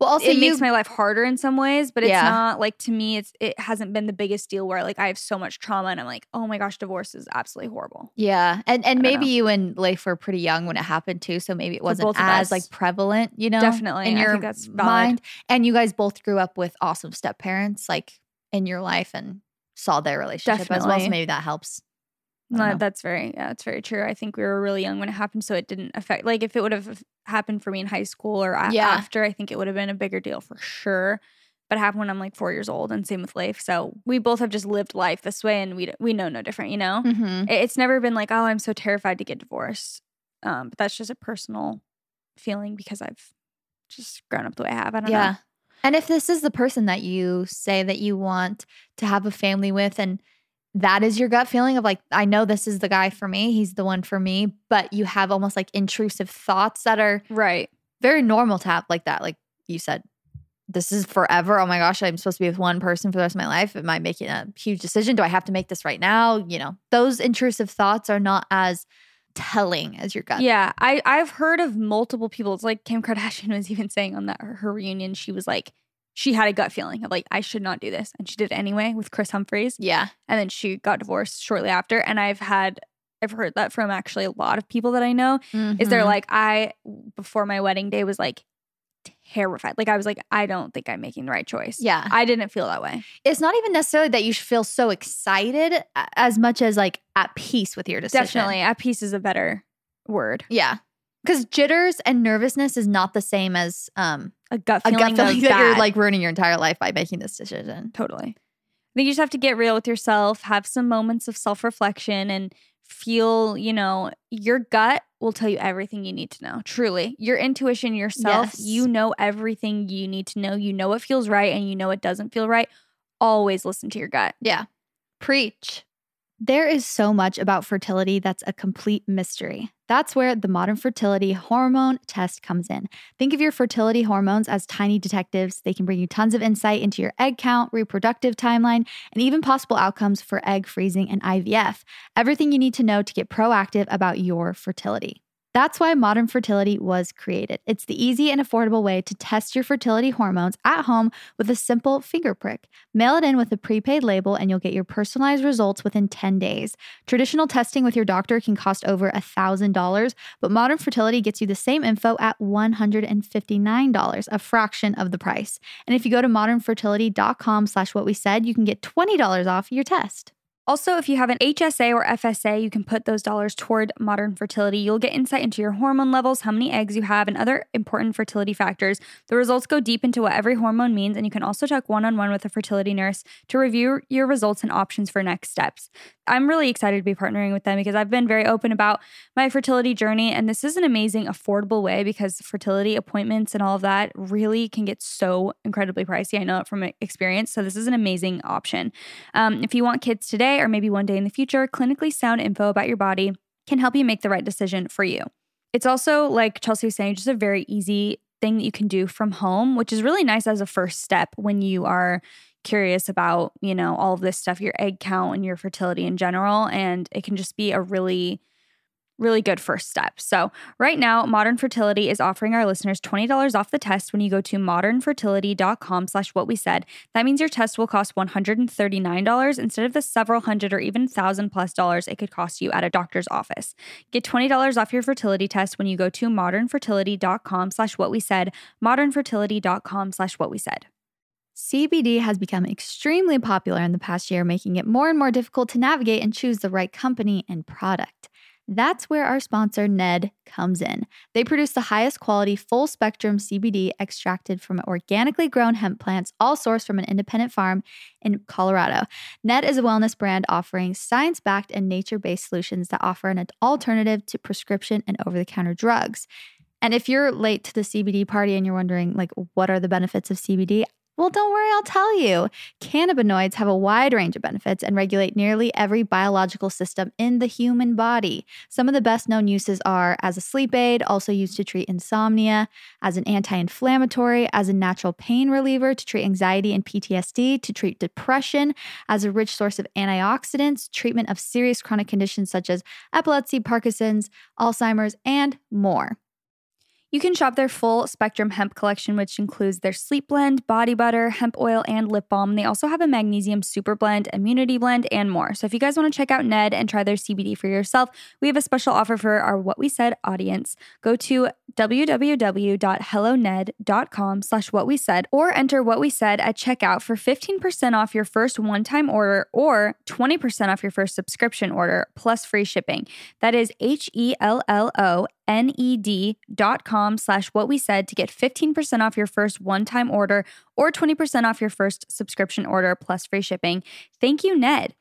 well, also it you makes my life harder in some ways, but it's Yeah. not like to me. It's it hasn't been the biggest deal where like I have so much trauma and I'm like, oh my gosh, divorce is absolutely horrible. Yeah, and and maybe know. you and Leif were pretty young when it happened too, so maybe it wasn't as like prevalent, you know, Definitely, in I your think that's valid. mind. And you guys both grew up with awesome step parents, like in your life, and saw their relationship as well. So maybe that helps. No, know. that's very yeah, that's very true. I think we were really young when it happened, so it didn't affect. Like if it would have happened for me in high school or a- Yeah. after, I think it would have been a bigger deal for sure. But it happened when I'm like four years old, and same with life. So we both have just lived life this way, and we we know no different. You know, Mhm. It- it's never been like, oh, I'm so terrified to get divorced. Um, but that's just a personal feeling because I've just grown up the way I have. I don't Yeah. know. And if this is the person that you say that you want to have a family with, and that is your gut feeling of like, I know this is the guy for me, he's the one for me, but you have almost like intrusive thoughts that are Right. very normal to have like that. Like you said, this is forever. Oh my gosh, I'm supposed to be with one person for the rest of my life. Am I making a huge decision? Do I have to make this right now? You know, those intrusive thoughts are not as telling as your gut. Yeah, I I've heard of multiple people. It's like Kim Kardashian was even saying on that her reunion, she was like, she had a gut feeling of like I should not do this, and she did anyway with Kris Humphries. Yeah. and then she got divorced shortly after. And I've had I've heard that from actually a lot of people that I know. Is they're Mhm. like I before my wedding day was like terrified. Like I was like I don't think I'm making the right choice. Yeah. I didn't feel that way. it's not even necessarily that you should feel so excited as much as like at peace with your decision. Definitely, at peace is a better word. Yeah. Because jitters and nervousness is not the same as um, A gut a feeling, gut feeling that you're like ruining your entire life by making this decision. Totally. I think you just have to get real with yourself, have some moments of self reflection, and feel, you know, your gut will tell you everything you need to know. Truly. Your intuition, yourself, Yes. you know everything you need to know. You know what feels right and you know it doesn't feel right. Always listen to your gut. Yeah. Preach. There is so much about fertility that's a complete mystery. That's where the modern fertility hormone test comes in. Think of your fertility hormones as tiny detectives. They can bring you tons of insight into your egg count, reproductive timeline, and even possible outcomes for egg freezing and IVF. Everything you need to know to get proactive about your fertility. That's why Modern Fertility was created. It's the easy and affordable way to test your fertility hormones at home with a simple finger prick. Mail it in with a prepaid label and you'll get your personalized results within 10 days. Traditional testing with your doctor can cost over $1,000, but Modern Fertility gets you the same info at $159, a fraction of the price. And if you go to modernfertility.com slash what we said, you can get $20 off your test. Also, if you have an HSA or FSA, you can put those dollars toward modern fertility. You'll get insight into your hormone levels, how many eggs you have, and other important fertility factors. The results go deep into what every hormone means, and you can also talk one on one with a fertility nurse to review your results and options for next steps. I'm really excited to be partnering with them because I've been very open about my fertility journey, and this is an amazing, affordable way because fertility appointments and all of that really can get so incredibly pricey. I know it from experience, so this is an amazing option. Um, if you want kids today or maybe one day in the future, clinically sound info about your body can help you make the right decision for you. It's also, like Chelsey was saying, just a very easy thing that you can do from home, which is really nice as a first step when you are curious about, you know, all of this stuff, your egg count and your fertility in general. And it can just be a really really good first step. So, right now, Modern Fertility is offering our listeners $20 off the test when you go to modernfertility.com slash what we said. That means your test will cost $139 instead of the several hundred or even thousand plus dollars it could cost you at a doctor's office. Get $20 off your fertility test when you go to modernfertility.com slash what we said, modernfertility.com slash what we said. CBD has become extremely popular in the past year, making it more and more difficult to navigate and choose the right company and product. That's where our sponsor, Ned, comes in. They produce the highest quality, full spectrum CBD extracted from organically grown hemp plants, all sourced from an independent farm in Colorado. Ned is a wellness brand offering science backed and nature based solutions that offer an alternative to prescription and over the counter drugs. And if you're late to the CBD party and you're wondering, like, what are the benefits of CBD? Well, don't worry, I'll tell you. Cannabinoids have a wide range of benefits and regulate nearly every biological system in the human body. Some of the best known uses are as a sleep aid, also used to treat insomnia, as an anti inflammatory, as a natural pain reliever to treat anxiety and PTSD, to treat depression, as a rich source of antioxidants, treatment of serious chronic conditions such as epilepsy, Parkinson's, Alzheimer's, and more. You can shop their full spectrum hemp collection, which includes their sleep blend, body butter, hemp oil, and lip balm. They also have a magnesium super blend, immunity blend, and more. So if you guys want to check out Ned and try their CBD for yourself, we have a special offer for our What We Said audience. Go to www.helloned.com slash what we said or enter what we said at checkout for 15% off your first one-time order or 20% off your first subscription order plus free shipping. That is H-E-L-L-O ned dot com slash what we said to get 15% off your first one-time order or 20% off your first subscription order plus free shipping. Thank you, Ned.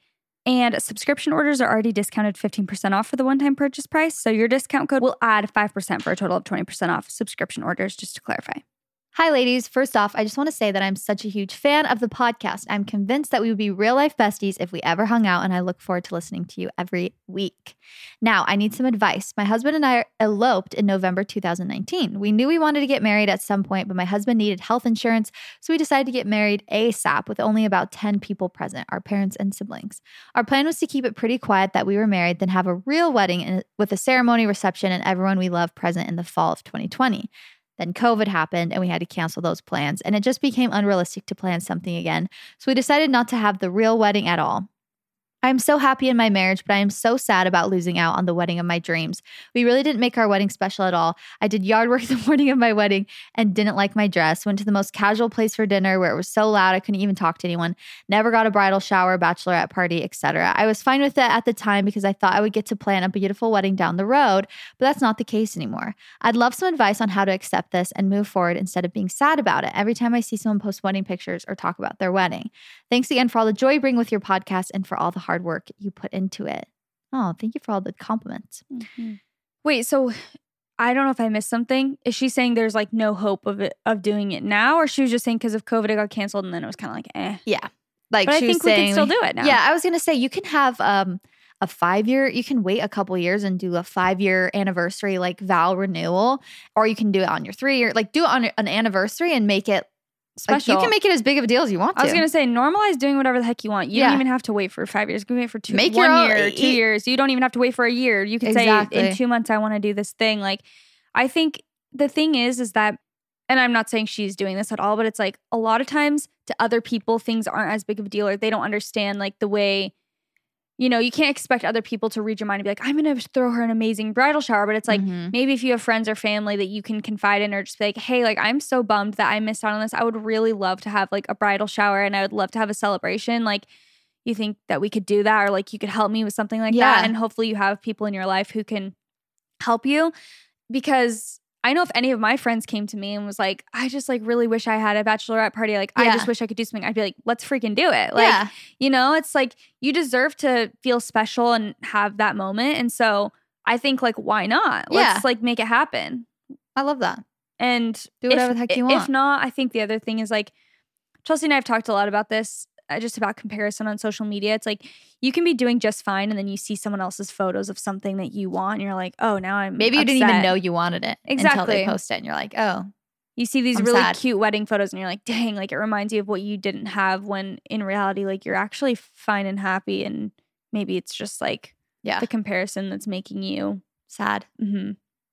And subscription orders are already discounted 15% off for the one-time purchase price. So your discount code will add 5% for a total of 20% off subscription orders, just to clarify. Hi, ladies. First off, I just want to say that I'm such a huge fan of the podcast. I'm convinced that we would be real life besties if we ever hung out, and I look forward to listening to you every week. Now, I need some advice. My husband and I eloped in November 2019. We knew we wanted to get married at some point, but my husband needed health insurance, so we decided to get married ASAP with only about 10 people present, our parents and siblings. Our plan was to keep it pretty quiet that we were married, then have a real wedding with a ceremony, reception, and everyone we love present in the fall of 2020. Then COVID happened and we had to cancel those plans, and it just became unrealistic to plan something again. So we decided not to have the real wedding at all. I am so happy in my marriage, but I am so sad about losing out on the wedding of my dreams. We really didn't make our wedding special at all. I did yard work the morning of my wedding and didn't like my dress. Went to the most casual place for dinner where it was so loud I couldn't even talk to anyone. Never got a bridal shower, bachelorette party, etc. I was fine with that at the time because I thought I would get to plan a beautiful wedding down the road, but that's not the case anymore. I'd love some advice on how to accept this and move forward instead of being sad about it every time I see someone post wedding pictures or talk about their wedding. Thanks again for all the joy you bring with your podcast and for all the hard work you put into it. Oh, thank you for all the compliments. Wait, so I don't know if I missed something. Is she saying there's like no hope of it of doing it now, or she was just saying because of COVID it got canceled and then it was kind of like eh? Yeah. Like But I she was think we can still do it now. Yeah, I was gonna say you can have um a five year, you can wait a couple years and do a five year anniversary like vow renewal, or you can do it on your three year, like do it on an anniversary and make it like, Special. you can make it as big of a deal as you want to. I was gonna say normalize doing whatever the heck you want. You Yeah. don't even have to wait for five years. You can wait for two, Make one own- year, two e- years. You don't even have to wait for a year. You can say in two months I want to do this thing. Like, I think the thing is, is that, and I'm not saying she's doing this at all, but it's like a lot of times to other people things aren't as big of a deal, or they don't understand like the way. You know, you can't expect other people to read your mind and be like, I'm gonna throw her an amazing bridal shower. But it's like Mhm. maybe if you have friends or family that you can confide in or just be like, hey, like I'm so bummed that I missed out on this. I would really love to have like a bridal shower and I would love to have a celebration. Like, you think that we could do that or like you could help me with something like Yeah. that? And hopefully you have people in your life who can help you because I know if any of my friends came to me and was like, I just like really wish I had a bachelorette party. Like, I just wish I could do something. I'd be like, let's freaking do it. Like, yeah, you know, it's like you deserve to feel special and have that moment. And so I think like why not? Yeah. Let's like make it happen. I love that. And Do whatever if, the heck you want. If not, I think the other thing is like Chelsey and I have talked a lot about this, just about comparison on social media. It's like you can be doing just fine, and then you see someone else's photos of something that you want, and you're like, oh, now I'm Maybe you didn't even know you wanted it until Exactly. they post it, and you're like, oh, You see these I'm really sad. cute wedding photos, and you're like, dang, like it reminds you of what you didn't have. When in reality, like you're actually fine and happy, and maybe it's just like yeah, the comparison that's making you. sad, hmm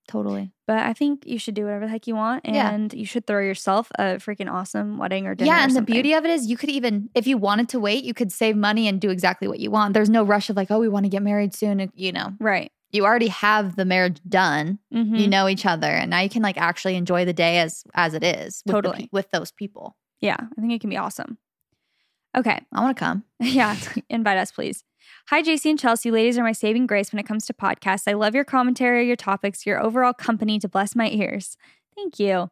totally. But I think you should do whatever the heck you want, Yeah. and you should throw yourself a freaking awesome wedding or dinner. Yeah, and the beauty of it is you could even, if you wanted to wait, you could save money and do exactly what you want. There's no rush of like, oh, we want to get married soon. You know, right? you already have the marriage done. Mhm. You know each other, and now you can like actually enjoy the day as as it is. With Totally. pe- with those people. Yeah, I think it can be awesome. Okay. I want to come. Yeah, invite us, please. Hi, Jaci and Chelsey. Ladies are my saving grace when it comes to podcasts. I love your commentary, your topics, your overall company to bless my ears. Thank you.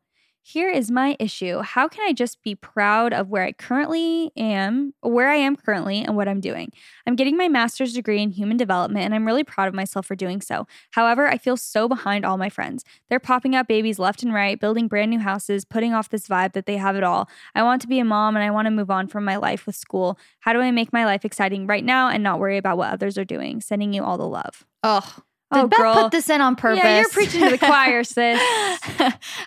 Here is my issue. How can I just be proud of where I currently am, where I am currently, and what I'm doing? I'm getting my master's degree in human development, and I'm really proud of myself for doing so. However, I feel so behind all my friends. They're popping out babies left and right, building brand new houses, putting off this vibe that they have it all. I want to be a mom and I want to move on from my life with school. How do I make my life exciting right now and not worry about what others are doing? Sending you all the love. Oh, Oh, did Beth girl. put this in on purpose? Yeah, you're preaching to the choir, sis.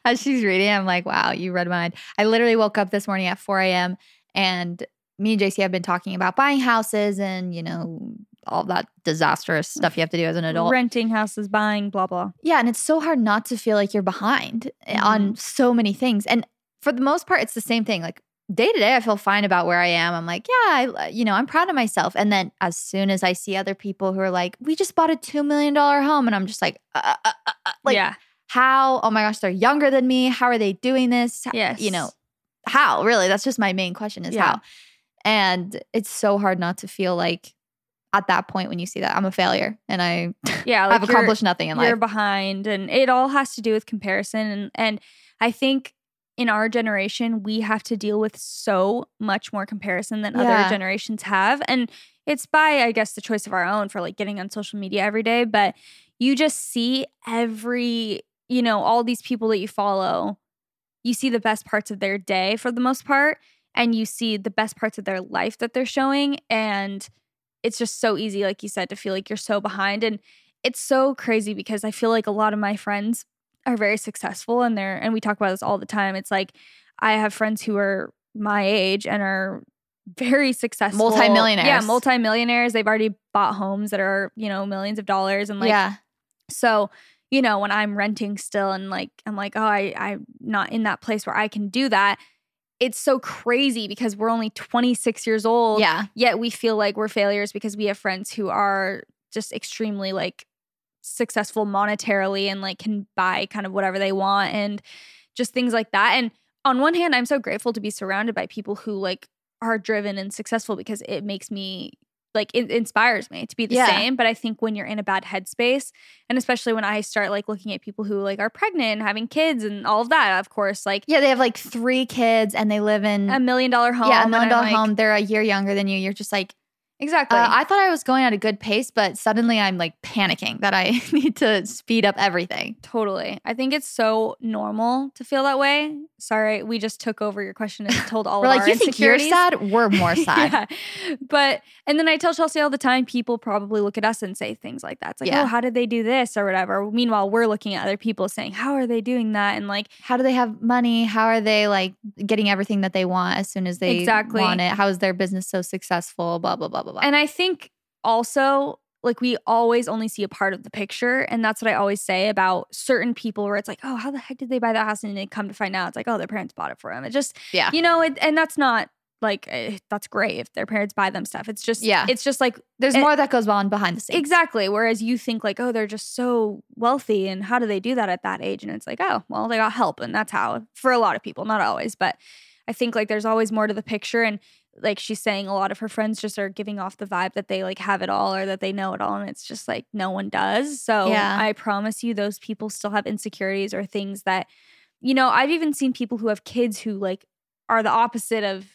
As she's reading, I'm like, wow, you read my mind. I literally woke up this morning at 4 a.m. and me and Jaci have been talking about buying houses and, you know, all that disastrous stuff you have to do as an adult. Renting houses, buying, blah, blah. Yeah, and it's so hard not to feel like you're behind eh, on so many things. And for the most part, it's the same thing. Like day to day, I feel fine about where I am. I'm like, yeah, I, you know, I'm proud of myself. And then as soon as I see other people who are like, we just bought a two million dollar home, and I'm just like, uh, uh, uh, uh, like, yeah. how? Oh my gosh, they're younger than me. How are they doing this? Yes. you know, how? Really, that's just my main question is Yeah. how. And it's so hard not to feel like at that point when you see that I'm a failure and I Yeah. like you're- accomplished nothing in life. you're behind and it all has to do with comparison and and i think in our generation we have to deal with so much more comparison than Yeah. other generations have and it's by i guess the choice of our own for like getting on social media every day but you just see every you know all these people that you follow you see the best parts of their day for the most part and you see the best parts of their life that they're showing and it's just so easy like you said to feel like you're so behind and it's so crazy because I feel like a lot of my friends are very successful and they're and we talk about this all the time. It's like I have friends who are my age and are very successful Multimillionaires. Yeah, multimillionaires. They've already bought homes that are, you know, millions of dollars and like yeah. so, you know, when I'm renting still and like I'm like, oh, I I'm not in that place where I can do that. It's so crazy because we're only 26 years old. Yeah. Yet we feel like we're failures because we have friends who are just extremely like successful monetarily and like can buy kind of whatever they want and just things like that. And on one hand, I'm so grateful to be surrounded by people who like are driven and successful because it makes me like it inspires me to be the Yeah. same. But I think when you're in a bad headspace, and especially when I start like looking at people who like are pregnant and having kids and all of that, of course, like Yeah, they have like three kids and they live in a million dollar home. yeah, a million I'm like- home. They're a year younger than you. You're just like, Exactly. uh, I thought I was going at a good pace, but suddenly I'm like panicking that I need to speed up everything. Totally. I think it's so normal to feel that way. Sorry, we just took over your question and told all We're of like, our you think you're insecurities." sad? We're more sad. yeah. But and then I tell Chelsey all the time, people probably look at us and say things like that. It's like, Yeah. oh, how did they do this or whatever? Meanwhile, we're looking at other people saying, How are they doing that? And like, How do they have money? How are they like getting everything that they want as soon as they Exactly. want it? How is their business so successful? Blah blah blah blah blah. and I think also like we always only see a part of the picture. And that's what I always say about certain people where it's like, oh, how the heck did they buy that house? And they come to find out it's like, oh, their parents bought it for them. It just yeah, you know, it, and that's not like eh, that's great if their parents buy them stuff. It's just Yeah. it's just like there's it- more that goes on behind the scenes. exactly. Whereas you think like, oh, they're just so wealthy, and how do they do that at that age? And it's like, oh, well, they got help, and that's how for a lot of people, not always, but I think like there's always more to the picture, and like she's saying, a lot of her friends just are giving off the vibe that they like have it all or that they know it all, and it's just like no one does. So Yeah. I promise you, those people still have insecurities or things that, you know, I've even seen people who have kids who like are the opposite of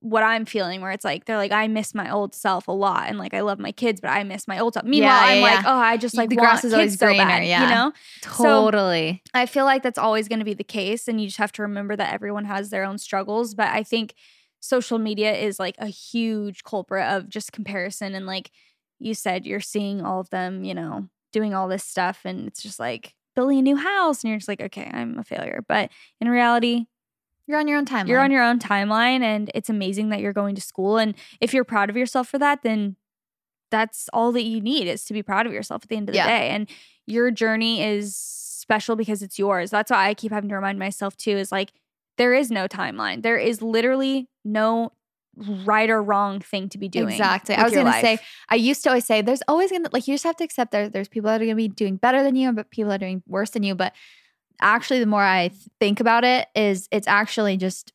what I'm feeling, where it's like they're like, I miss my old self a lot, and like I love my kids, but I miss my old self. Meanwhile, Yeah, I'm yeah, like, oh, I just like The grass is always kids so greener, bad, yeah. you know. totally. I feel like that's always going to be the case, and you just have to remember that everyone has their own struggles. But I think social media is like a huge culprit of just comparison, and like you said, you're seeing all of them, you know, doing all this stuff, and it's just like building a new house, and you're just like, okay, I'm a failure. But in reality, You're on your own timeline. you're on your own timeline and it's amazing that you're going to school and if you're proud of yourself for that then that's all that you need is to be proud of yourself at the end of the Yeah. day and your journey is special because it's yours that's why i keep having to remind myself too is like there is no timeline there is literally no right or wrong thing to be doing Exactly. I was gonna say. I used to always say, there's always gonna like you just have to accept there. There's people that are gonna be doing better than you, but people that are doing worse than you. But actually, the more I think about it, is it's actually just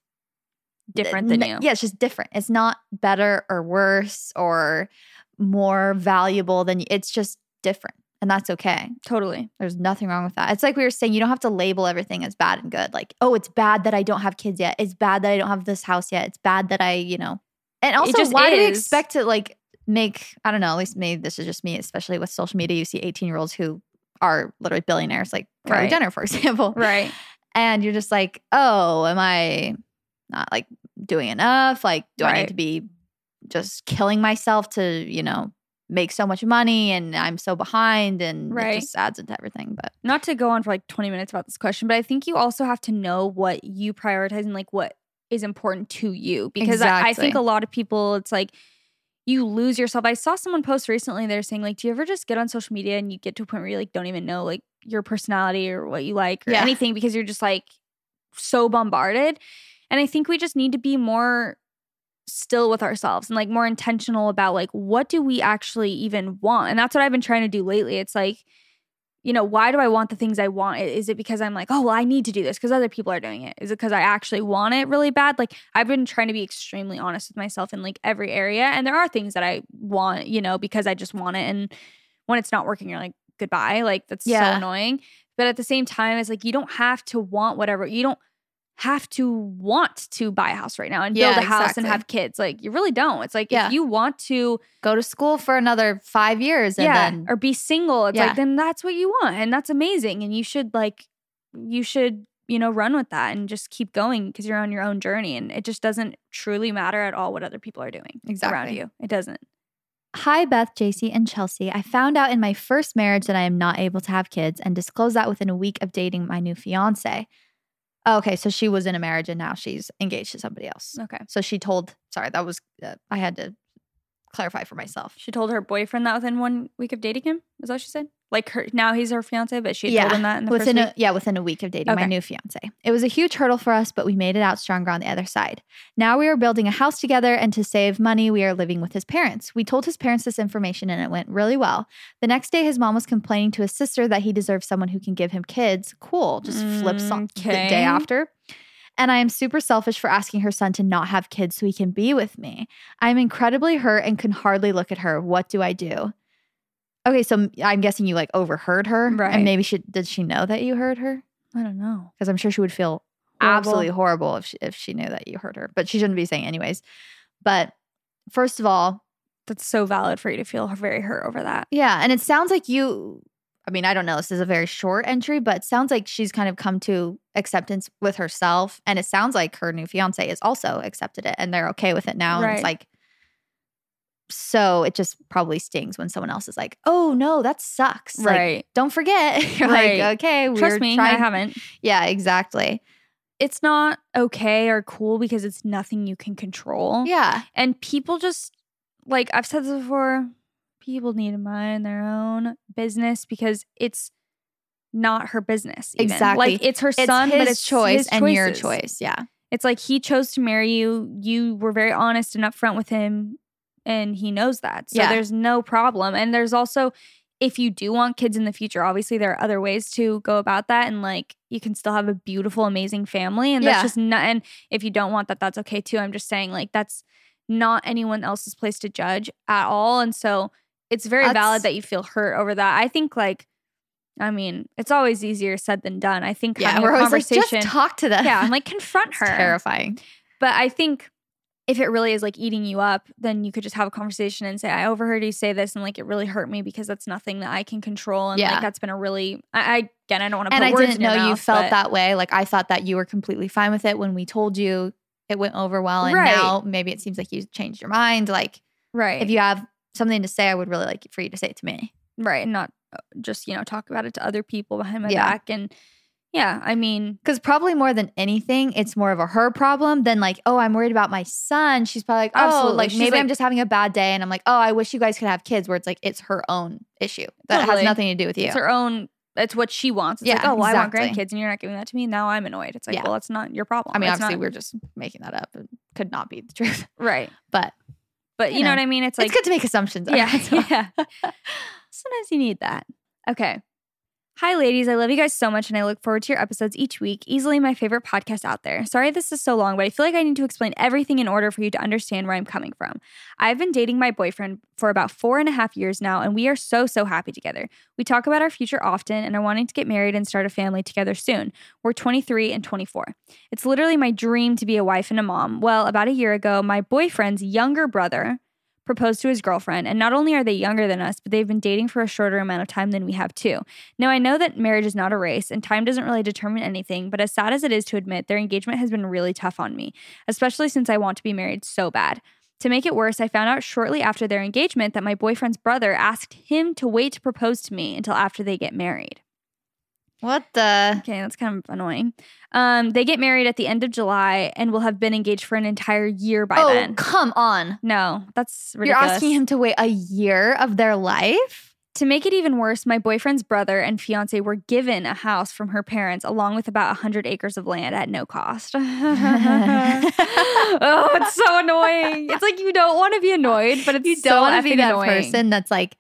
different than you Yeah, it's just different. It's not better or worse or more valuable than you. It's just different, and that's okay. totally There's nothing wrong with that. It's like we were saying, you don't have to label everything as bad and good. Like, oh, it's bad that I don't have kids yet. It's bad that I don't have this house yet. It's bad that I, you know. And also, why do we expect to like make, I don't know, at least maybe this is just me, especially with social media, you see 18 year olds who are literally billionaires, like Kylie Right. Jenner, for example. right And you're just like, oh, am I not like doing enough? Like, do I need to be just killing myself to, you know, make so much money and I'm so behind and Right. it just adds into everything. But not to go on for like 20 minutes about this question, but I think you also have to know what you prioritize and like what is important to you. Because I, I think a lot of people, it's like you lose yourself. I saw someone post recently, they're saying, like, do you ever just get on social media and you get to a point where you like don't even know like your personality or what you like or Yeah. anything because you're just like so bombarded. And I think we just need to be more still with ourselves and like more intentional about like what do we actually even want? And that's what i've been trying to do lately. It's like you know why do i want the things i want? Is it because i'm like oh well i need to do this because other people are doing it? Is it because i actually want it really bad? Like i've been trying to be extremely honest with myself in like every area and there are things that i want you know because i just want it and when it's not working you're like goodbye. Like that's Yeah. so annoying. But at the same time it's like you don't have to want whatever you don't have to want to buy a house right now and build Yeah, a house and have kids like you really don't it's like Yeah. if you want to go to school for another five years and yeah then or be single it's like then that's what you want and that's amazing and you should like you should you know, run with that and just keep going because you're on your own journey and it just doesn't truly matter at all what other people are doing around Exactly. you. It doesn't. Hi, Beth, Jaci, and Chelsey. I found out in my first marriage that I am not able to have kids and disclosed that within a week of dating my new fiance. Oh, okay, so she was in a marriage and now she's engaged to somebody else. Okay. So she told, sorry, that was, uh, I had to clarify for myself. She told her boyfriend that within one week of dating him. Is that what she said? Like her now he's her fiance, but she had told him that in the within first a, week. yeah within a week of dating my new fiance. It was a huge hurdle for us, but we made it out stronger on the other side. Now we are building a house together, and to save money, we are living with his parents. We told his parents this information, and it went really well. The next day, his mom was complaining to his sister that he deserves someone who can give him kids. Cool, just flips on the day mm, after. And I am super selfish for asking her son to not have kids so he can be with me. I'm incredibly hurt and can hardly look at her. What do I do? Okay, so I'm guessing you like overheard her, Right. And maybe she did she know that you heard her? I don't know. Because I'm sure she would feel Horrible. absolutely horrible if she, if she knew that you heard her. But she shouldn't be saying anyways. But first of all, That's so valid for you to feel very hurt over that. yeah, and it sounds like you. I mean, I don't know. This is a very short entry, but it sounds like she's kind of come to acceptance with herself, and it sounds like her new fiance is also accepted it, and they're okay with it now. And it's like, so it just probably stings when someone else is like, "Oh no, that sucks." Like, Right. don't forget. You're Right. like, okay, Trust me, trying. I haven't. Yeah, exactly. It's not okay or cool because it's nothing you can control. Yeah, And people just like I've said this before, people need to mind their own business because it's not her business. even. Exactly. Like it's her it's son, his but it's choice and your choice. Yeah, It's like he chose to marry you. You were very honest and upfront with him, and he knows that. So Yeah. there's no problem. And there's also, if you do want kids in the future, obviously there are other ways to go about that. And like you can still have a beautiful, amazing family. And that's Yeah. just not, and if you don't want that, that's okay too. I'm just saying, like, that's not anyone else's place to judge at all. And so it's very That's- valid that you feel hurt over that. I think, like, I mean, it's always easier said than done. I think yeah. having We're a always like, conversation, just talk to them. yeah, I'm like confront her. It's terrifying. But I think if it really is like eating you up, then you could just have a conversation and say, I overheard you say this and like it really hurt me because that's nothing that I can control. And Yeah. like that's been a really, I, I again, I don't want to and put I words didn't in your know you felt but- that way. Like I thought that you were completely fine with it when we told you it went over well, and Right. now maybe it seems like you changed your mind. Like Right. if you have something to say, I would really like for you to say it to me. right. And not uh, just, you know, talk about it to other people behind my Yeah. back. And yeah, I mean, Because probably more than anything, it's more of a her problem than like, oh, I'm worried about my son. She's probably like, oh, Absolutely. like She's maybe I'm just having a bad day, and I'm like, oh, I wish you guys could have kids. Where it's like it's her own issue that Totally. has nothing to do with you. it's her own, it's what she wants. It's like, Yeah, oh, well, I want grandkids and you're not giving that to me. Now I'm annoyed. It's like, Yeah. well, that's not your problem. I mean, It's obviously, not- we're just making that up. It could not be the truth, right. but But You you, know, know, what I mean? It's like, it's good to make assumptions. Yeah, yeah. Sometimes you need that. Okay. Hi, ladies. I love you guys so much, and I look forward to your episodes each week. Easily my favorite podcast out there. Sorry this is so long, but I feel like I need to explain everything in order for you to understand where I'm coming from. I've been dating my boyfriend for about four and a half years now, and we are so, so happy together. We talk about our future often and are wanting to get married and start a family together soon. We're 23 and 24. It's literally my dream to be a wife and a mom. Well, about a year ago, my boyfriend's younger brother proposed to his girlfriend, and not only are they younger than us, but they've been dating for a shorter amount of time than we have too. Now, I know that marriage is not a race and time doesn't really determine anything, but as sad as it is to admit, their engagement has been really tough on me, especially since I want to be married so bad. To make it worse, I found out shortly after their engagement that my boyfriend's brother asked him to wait to propose to me until after they get married. What the? Okay, that's kind of annoying. Um, they get married at the end of July and will have been engaged for an entire year by oh, then. come on! No, that's ridiculous. You're asking him to wait a year of their life? To make it even worse, my boyfriend's brother and fiance were given a house from her parents along with about 100 acres of land at no cost. oh, it's so annoying. It's like you don't want to be annoyed, but it's You don't want to be that annoying. person that's like.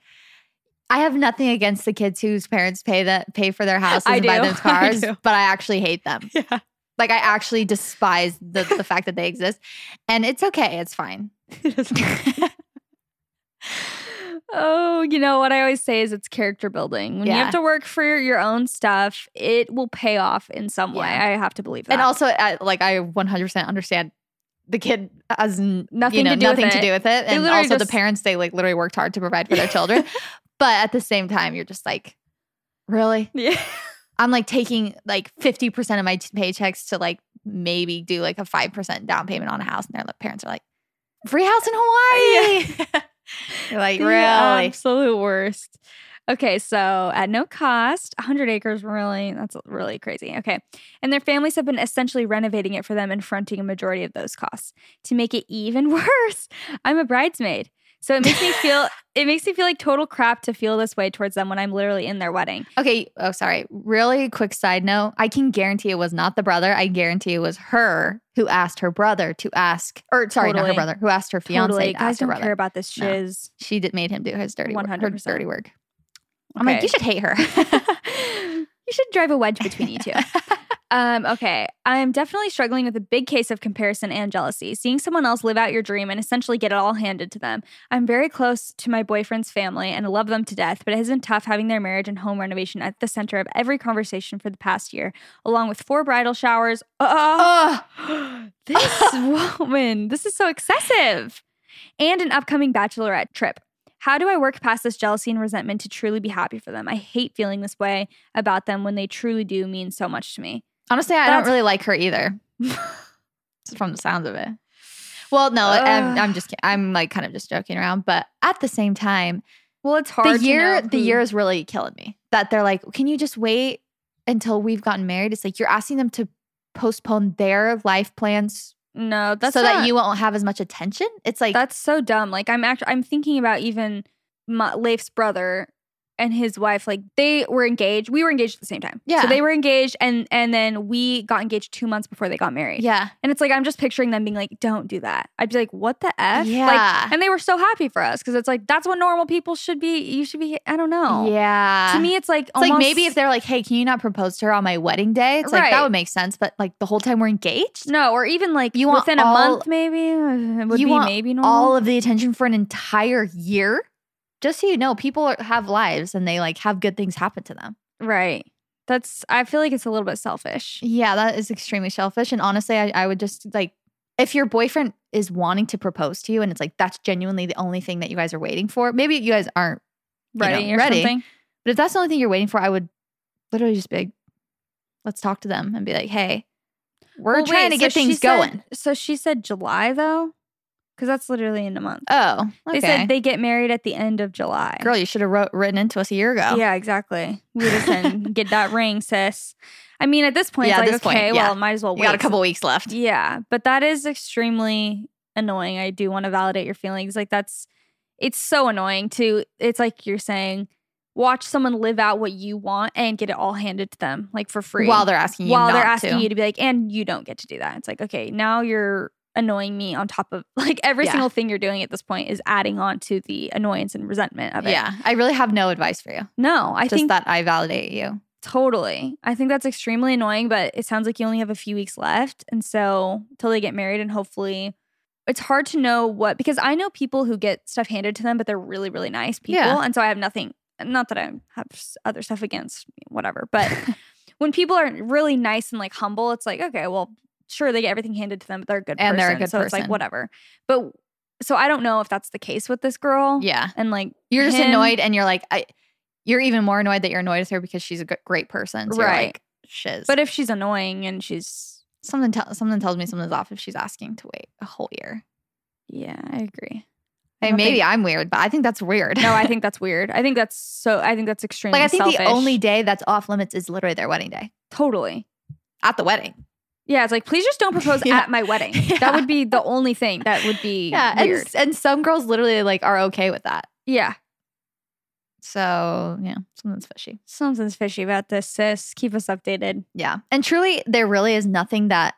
I have nothing against the kids whose parents pay that pay for their houses I and buy do. them cars, do. but I actually hate them. Yeah. Like I actually despise the the fact that they exist, and it's okay. It's fine. Oh, you know what I always say is it's character building. When you have to work for your own stuff, it will pay off in some way. Yeah. I have to believe that. And also, I, like I 100% understand the kid has Nothing you know, to do with nothing to it. do with it, and also the parents they like literally worked hard to provide for their children. But at the same time, you're just like, really? yeah. I'm like taking like 50% of my paychecks to like maybe do like a 5% down payment on a house. And their parents are like, free house in Hawaii. You're like, The really? absolute worst. Okay, so at no cost, 100 acres, really, that's really crazy. Okay. And their families have been essentially renovating it for them and fronting a majority of those costs. To make it even worse, I'm a bridesmaid. So it makes me feel it makes me feel like total crap to feel this way towards them when I'm literally in their wedding. Okay. Oh, sorry. Really quick side note. I can guarantee it was not the brother. I guarantee it was her who asked her brother to ask, or sorry, not her brother, who asked her fiance Totally. to Guys ask don't brother. care about this No. shiz. she did made him do his dirty work. Her 100%. dirty work. I'm like, you should hate her. you should drive a wedge between you two. Um, okay. I'm definitely struggling with a big case of comparison and jealousy. Seeing someone else live out your dream and essentially get it all handed to them. I'm very close to my boyfriend's family and love them to death, but it has been tough having their marriage and home renovation at the center of every conversation for the past year, along with four bridal showers. Oh, this woman, this is so excessive. And an upcoming bachelorette trip. How do I work past this jealousy and resentment to truly be happy for them? I hate feeling this way about them when they truly do mean so much to me. Honestly, I That's- don't really like her either. from the sounds of it. Well, no, I'm, I'm just kidding. I'm like kind of just joking around, but at the same time, Well, it's hard. the to year the year is really killing me. That they're like, can you just wait until we've gotten married? It's like you're asking them to postpone their life plans No, that's so that you won't have as much attention. It's like That's so dumb. Like I'm actually I'm thinking about even my, Leif's brother and his wife. Like they were engaged. We were engaged at the same time. Yeah. So they were engaged, and and then we got engaged two months before they got married. yeah, And it's like I'm just picturing them being like, "Don't do that." I'd be like, "What the f?" Yeah. Like, and they were so happy for us because it's like that's what normal people should be. You should be. I don't know. yeah. To me, it's like it's like almost- maybe if they're like, "Hey, can you not propose to her on my wedding day?" It's like that would make sense. But like the whole time we're engaged, no, or even like You want within a month, maybe uh, would you be want maybe normal. all of the attention for an entire year. Just so you know, people are, have lives and they like have good things happen to them. right. That's. I feel like it's a little bit selfish. Yeah, that is extremely selfish. And honestly, I, I would just like if your boyfriend is wanting to propose to you and it's like that's genuinely the only thing that you guys are waiting for. Maybe you guys aren't you know, Ready or ready. something. But if that's the only thing you're waiting for, I would literally just be like, let's talk to them and be like, hey, we're Well, trying wait, to get so things said- going. So she said July though, because that's literally in a month. Oh, okay. They said they get married at the end of July. Girl, you should have wrote, written into us a year ago. Yeah, exactly. We have said, get that ring, sis. I mean, at this point, Yeah, it's like, this point, okay, yeah. well, might as well You got a couple weeks left. Yeah, but that is extremely annoying. I do want to validate your feelings. Like that's, it's so annoying to. It's like you're saying, watch someone live out what you want and get it all handed to them, like for free, While they're asking you while they're asking to. you to be like, and you don't get to do that. It's like, okay, now you're annoying me on top of like every Yeah. single thing you're doing at this point is adding on to the annoyance and resentment of it. Yeah, I really have no advice for you. No, I Just think that I validate you. Totally. I think that's extremely annoying, but it sounds like you only have a few weeks left. And so, till they get married, and hopefully, it's hard to know what, because I know people who get stuff handed to them, but they're really, really nice people. Yeah. And so, I have nothing, not that I have other stuff against whatever, but when people are really nice and like humble, it's like, okay, well, sure, they get everything handed to them, but they're a good And person. they're a good so, it's like, whatever. But so, I don't know if that's the case with this girl. Yeah, And like, you're just annoyed, and you're like, I. You're even more annoyed that you're annoyed with her because she's a great person. So you're Right. like, shiz. But if she's annoying and she's, something tell something tells me something's off if she's asking to wait a whole year. yeah, I agree. I maybe think- I'm weird, but I think that's weird. No, I think that's weird. I think that's so. I think that's extremely. like I think the only day that's off limits is literally their wedding day totally. at the wedding. Yeah, it's like please just don't propose Yeah. at my wedding. Yeah. That would be the only thing that would be Yeah, and, weird. s- and some girls literally like are okay with that. yeah, So yeah, something's fishy. something's fishy about this, sis. Keep us updated. Yeah, and truly, there really is nothing that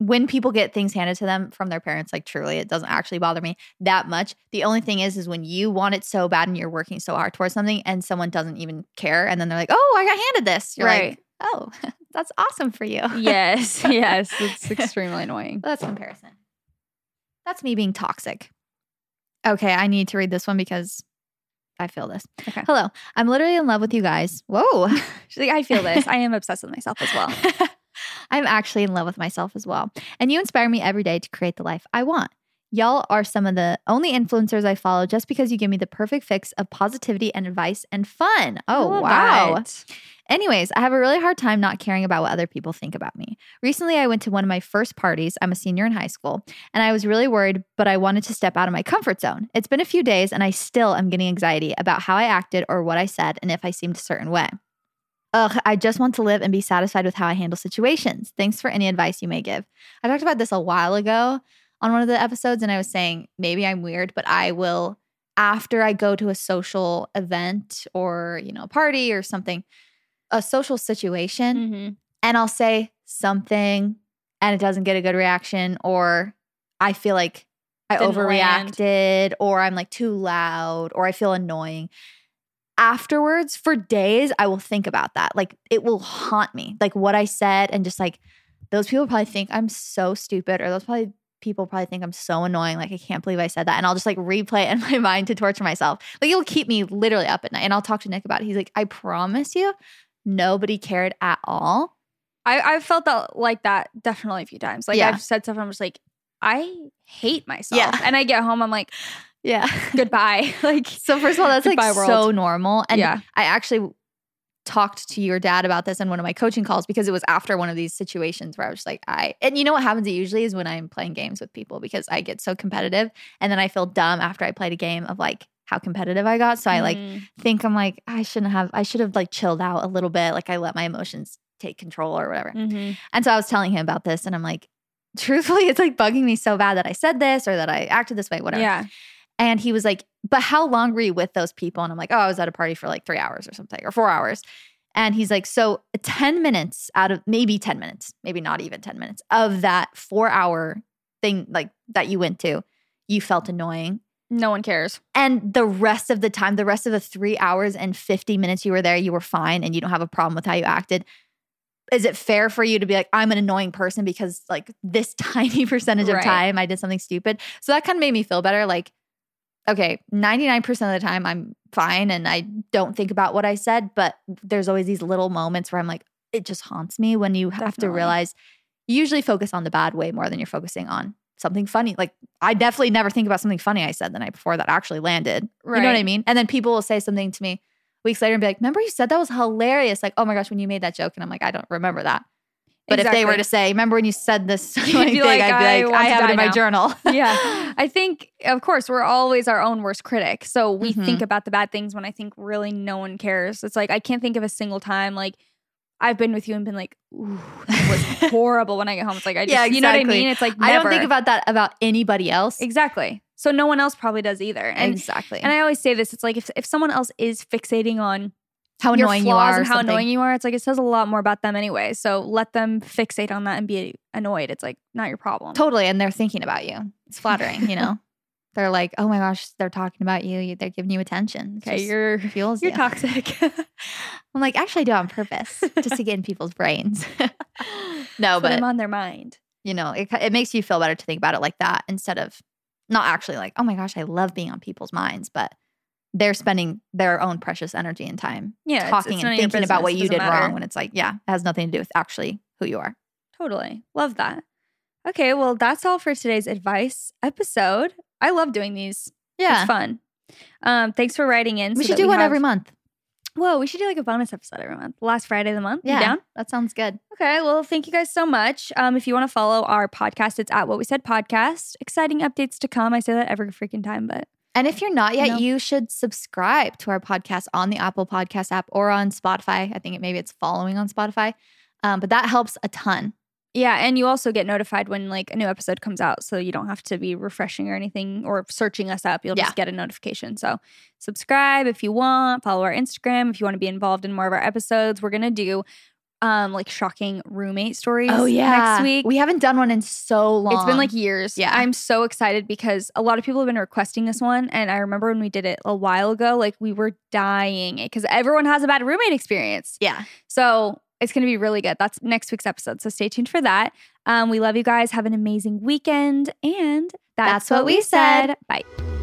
when people get things handed to them from their parents, like truly, it doesn't actually bother me that much. The only thing is, is when you want it so bad and you're working so hard towards something, and someone doesn't even care, and then they're like, "Oh, I got handed this." You're Right. like, "Oh, that's awesome for you." Yes, yes, it's extremely annoying. That's comparison. That's me being toxic. Okay, I need to read this one because I feel this. Okay. Hello, I'm literally in love with you guys. Whoa. She's like, I feel this. I am obsessed with myself as well. I'm actually in love with myself as well. And you inspire me every day to create the life I want. Y'all are some of the only influencers I follow just because you give me the perfect fix of positivity and advice and fun. Oh, wow. that. Anyways, I have a really hard time not caring about what other people think about me. Recently, I went to one of my first parties. I'm a senior in high school, and I was really worried, but I wanted to step out of my comfort zone. It's been a few days, and I still am getting anxiety about how I acted or what I said and if I seemed a certain way. Ugh, I just want to live and be satisfied with how I handle situations. Thanks for any advice you may give. I talked about this a while ago on one of the episodes, and I was saying maybe I'm weird, but I will, after I go to a social event or, you know, a party or something, a social situation, Mhm. and I'll say something and it doesn't get a good reaction, or I feel like I Didn't land. overreacted, or I'm like too loud, or I feel annoying. Afterwards, for days, I will think about that. Like it will haunt me, like what I said, and just like those people probably think I'm so stupid, or those probably people probably think I'm so annoying. Like I can't believe I said that, and I'll just like replay it in my mind to torture myself. Like it'll keep me literally up at night. And I'll talk to Nick about it. He's like, I promise you, nobody cared at all. I, I've felt that like that definitely a few times. Like Yeah. I've said stuff I'm just like, I hate myself. Yeah. And I get home, I'm like, Yeah. goodbye. like So first of all, that's like Goodbye, so normal. And Yeah. I actually talked to your dad about this in one of my coaching calls because it was after one of these situations where I was like, I and you know what happens it usually is when I'm playing games with people because I get so competitive and then I feel dumb after I played a game of like how competitive I got. So I like mm, think I'm like, I shouldn't have I should have like chilled out a little bit. Like I let my emotions take control or whatever. mhm. And so I was telling him about this and I'm like, truthfully, it's like bugging me so bad that I said this or that I acted this way, whatever. Yeah. And he was like, But how long were you with those people? And I'm like, Oh, I was at a party for like three hours or something, or four hours. And he's like, So 10 minutes out of maybe 10 minutes, maybe not even 10 minutes of that four hour thing, like that you went to, you felt annoying. No one cares. And the rest of the time, the rest of the three hours and 50 minutes you were there, you were fine and you don't have a problem with how you acted. Is it fair for you to be like, I'm an annoying person because like this tiny percentage of Right. time I did something stupid? So that kind of made me feel better. Like, okay, 99% of the time I'm fine and I don't think about what I said, but there's always these little moments where I'm like, it just haunts me when you have to realize you usually focus on the bad way more than you're focusing on something funny. Like I definitely never think about something funny I said the night before that actually landed. You know what I mean? And then people will say something to me weeks later and be like, "Remember you said that was hilarious?" Like, "Oh my gosh, when you made that joke," and I'm like, "I don't remember that." But if they were to say, "Remember when you said this funny thing?" like, I'd be like, want "I have it in my journal." yeah. I think, of course, we're always our own worst critic. So we Mhm. think about the bad things when I think really no one cares. It's like, I can't think of a single time like I've been with you and been like, ooh, that was horrible when I get home. It's like, I just, Yeah, you know what I mean? It's like, I don't think about that about anybody else. Exactly. So no one else probably does either. And, exactly. and I always say this it's like, if, if someone else is fixating on how your annoying you are, and how something. annoying you are, it's like, it says a lot more about them anyway. So let them fixate on that and be annoyed. It's like, not your problem. Totally, and they're thinking about you. It's flattering, you know. they're like, "Oh my gosh, they're talking about you. They're giving you attention." Okay, you're fuels you're you. toxic. I'm like, actually, I do it on purpose just to get in people's brains. no, but them on their mind. you know, it, it makes you feel better to think about it like that instead of not actually like, oh my gosh, I love being on people's minds, but they're spending their own precious energy and time Yeah, talking it's none and thinking about what you did matter. wrong when it's like, yeah, it has nothing to do with actually who you are. Totally. Love that. Okay, well, that's all for today's advice episode. I love doing these. Yeah. It's fun. Um, thanks for writing in. We so should do one have- every month. Whoa, we should do like a bonus episode every month. Last Friday of the month. Yeah. down? That sounds good. Okay, well, thank you guys so much. Um, if you want to follow our podcast, it's at What We Said Podcast. Exciting updates to come. I say that every freaking time, but And if you're not yet, No. you should subscribe to our podcast on the Apple Podcast app or on Spotify. I think it, maybe it's following on Spotify, um, but that helps a ton. yeah, and you also get notified when like a new episode comes out, so you don't have to be refreshing or anything or searching us up. You'll Yeah. just get a notification. So subscribe if you want. Follow our Instagram if you want to be involved in more of our episodes. We're gonna do um like shocking roommate stories. oh yeah next week. we haven't done one in so long. It's been like years. Yeah. I'm so excited because a lot of people have been requesting this one. And I remember when we did it a while ago, like we were dying because everyone has a bad roommate experience. yeah. So it's going to be really good. That's next week's episode. So stay tuned for that. Um, we love you guys. Have an amazing weekend. And that's, That's what we said. Bye.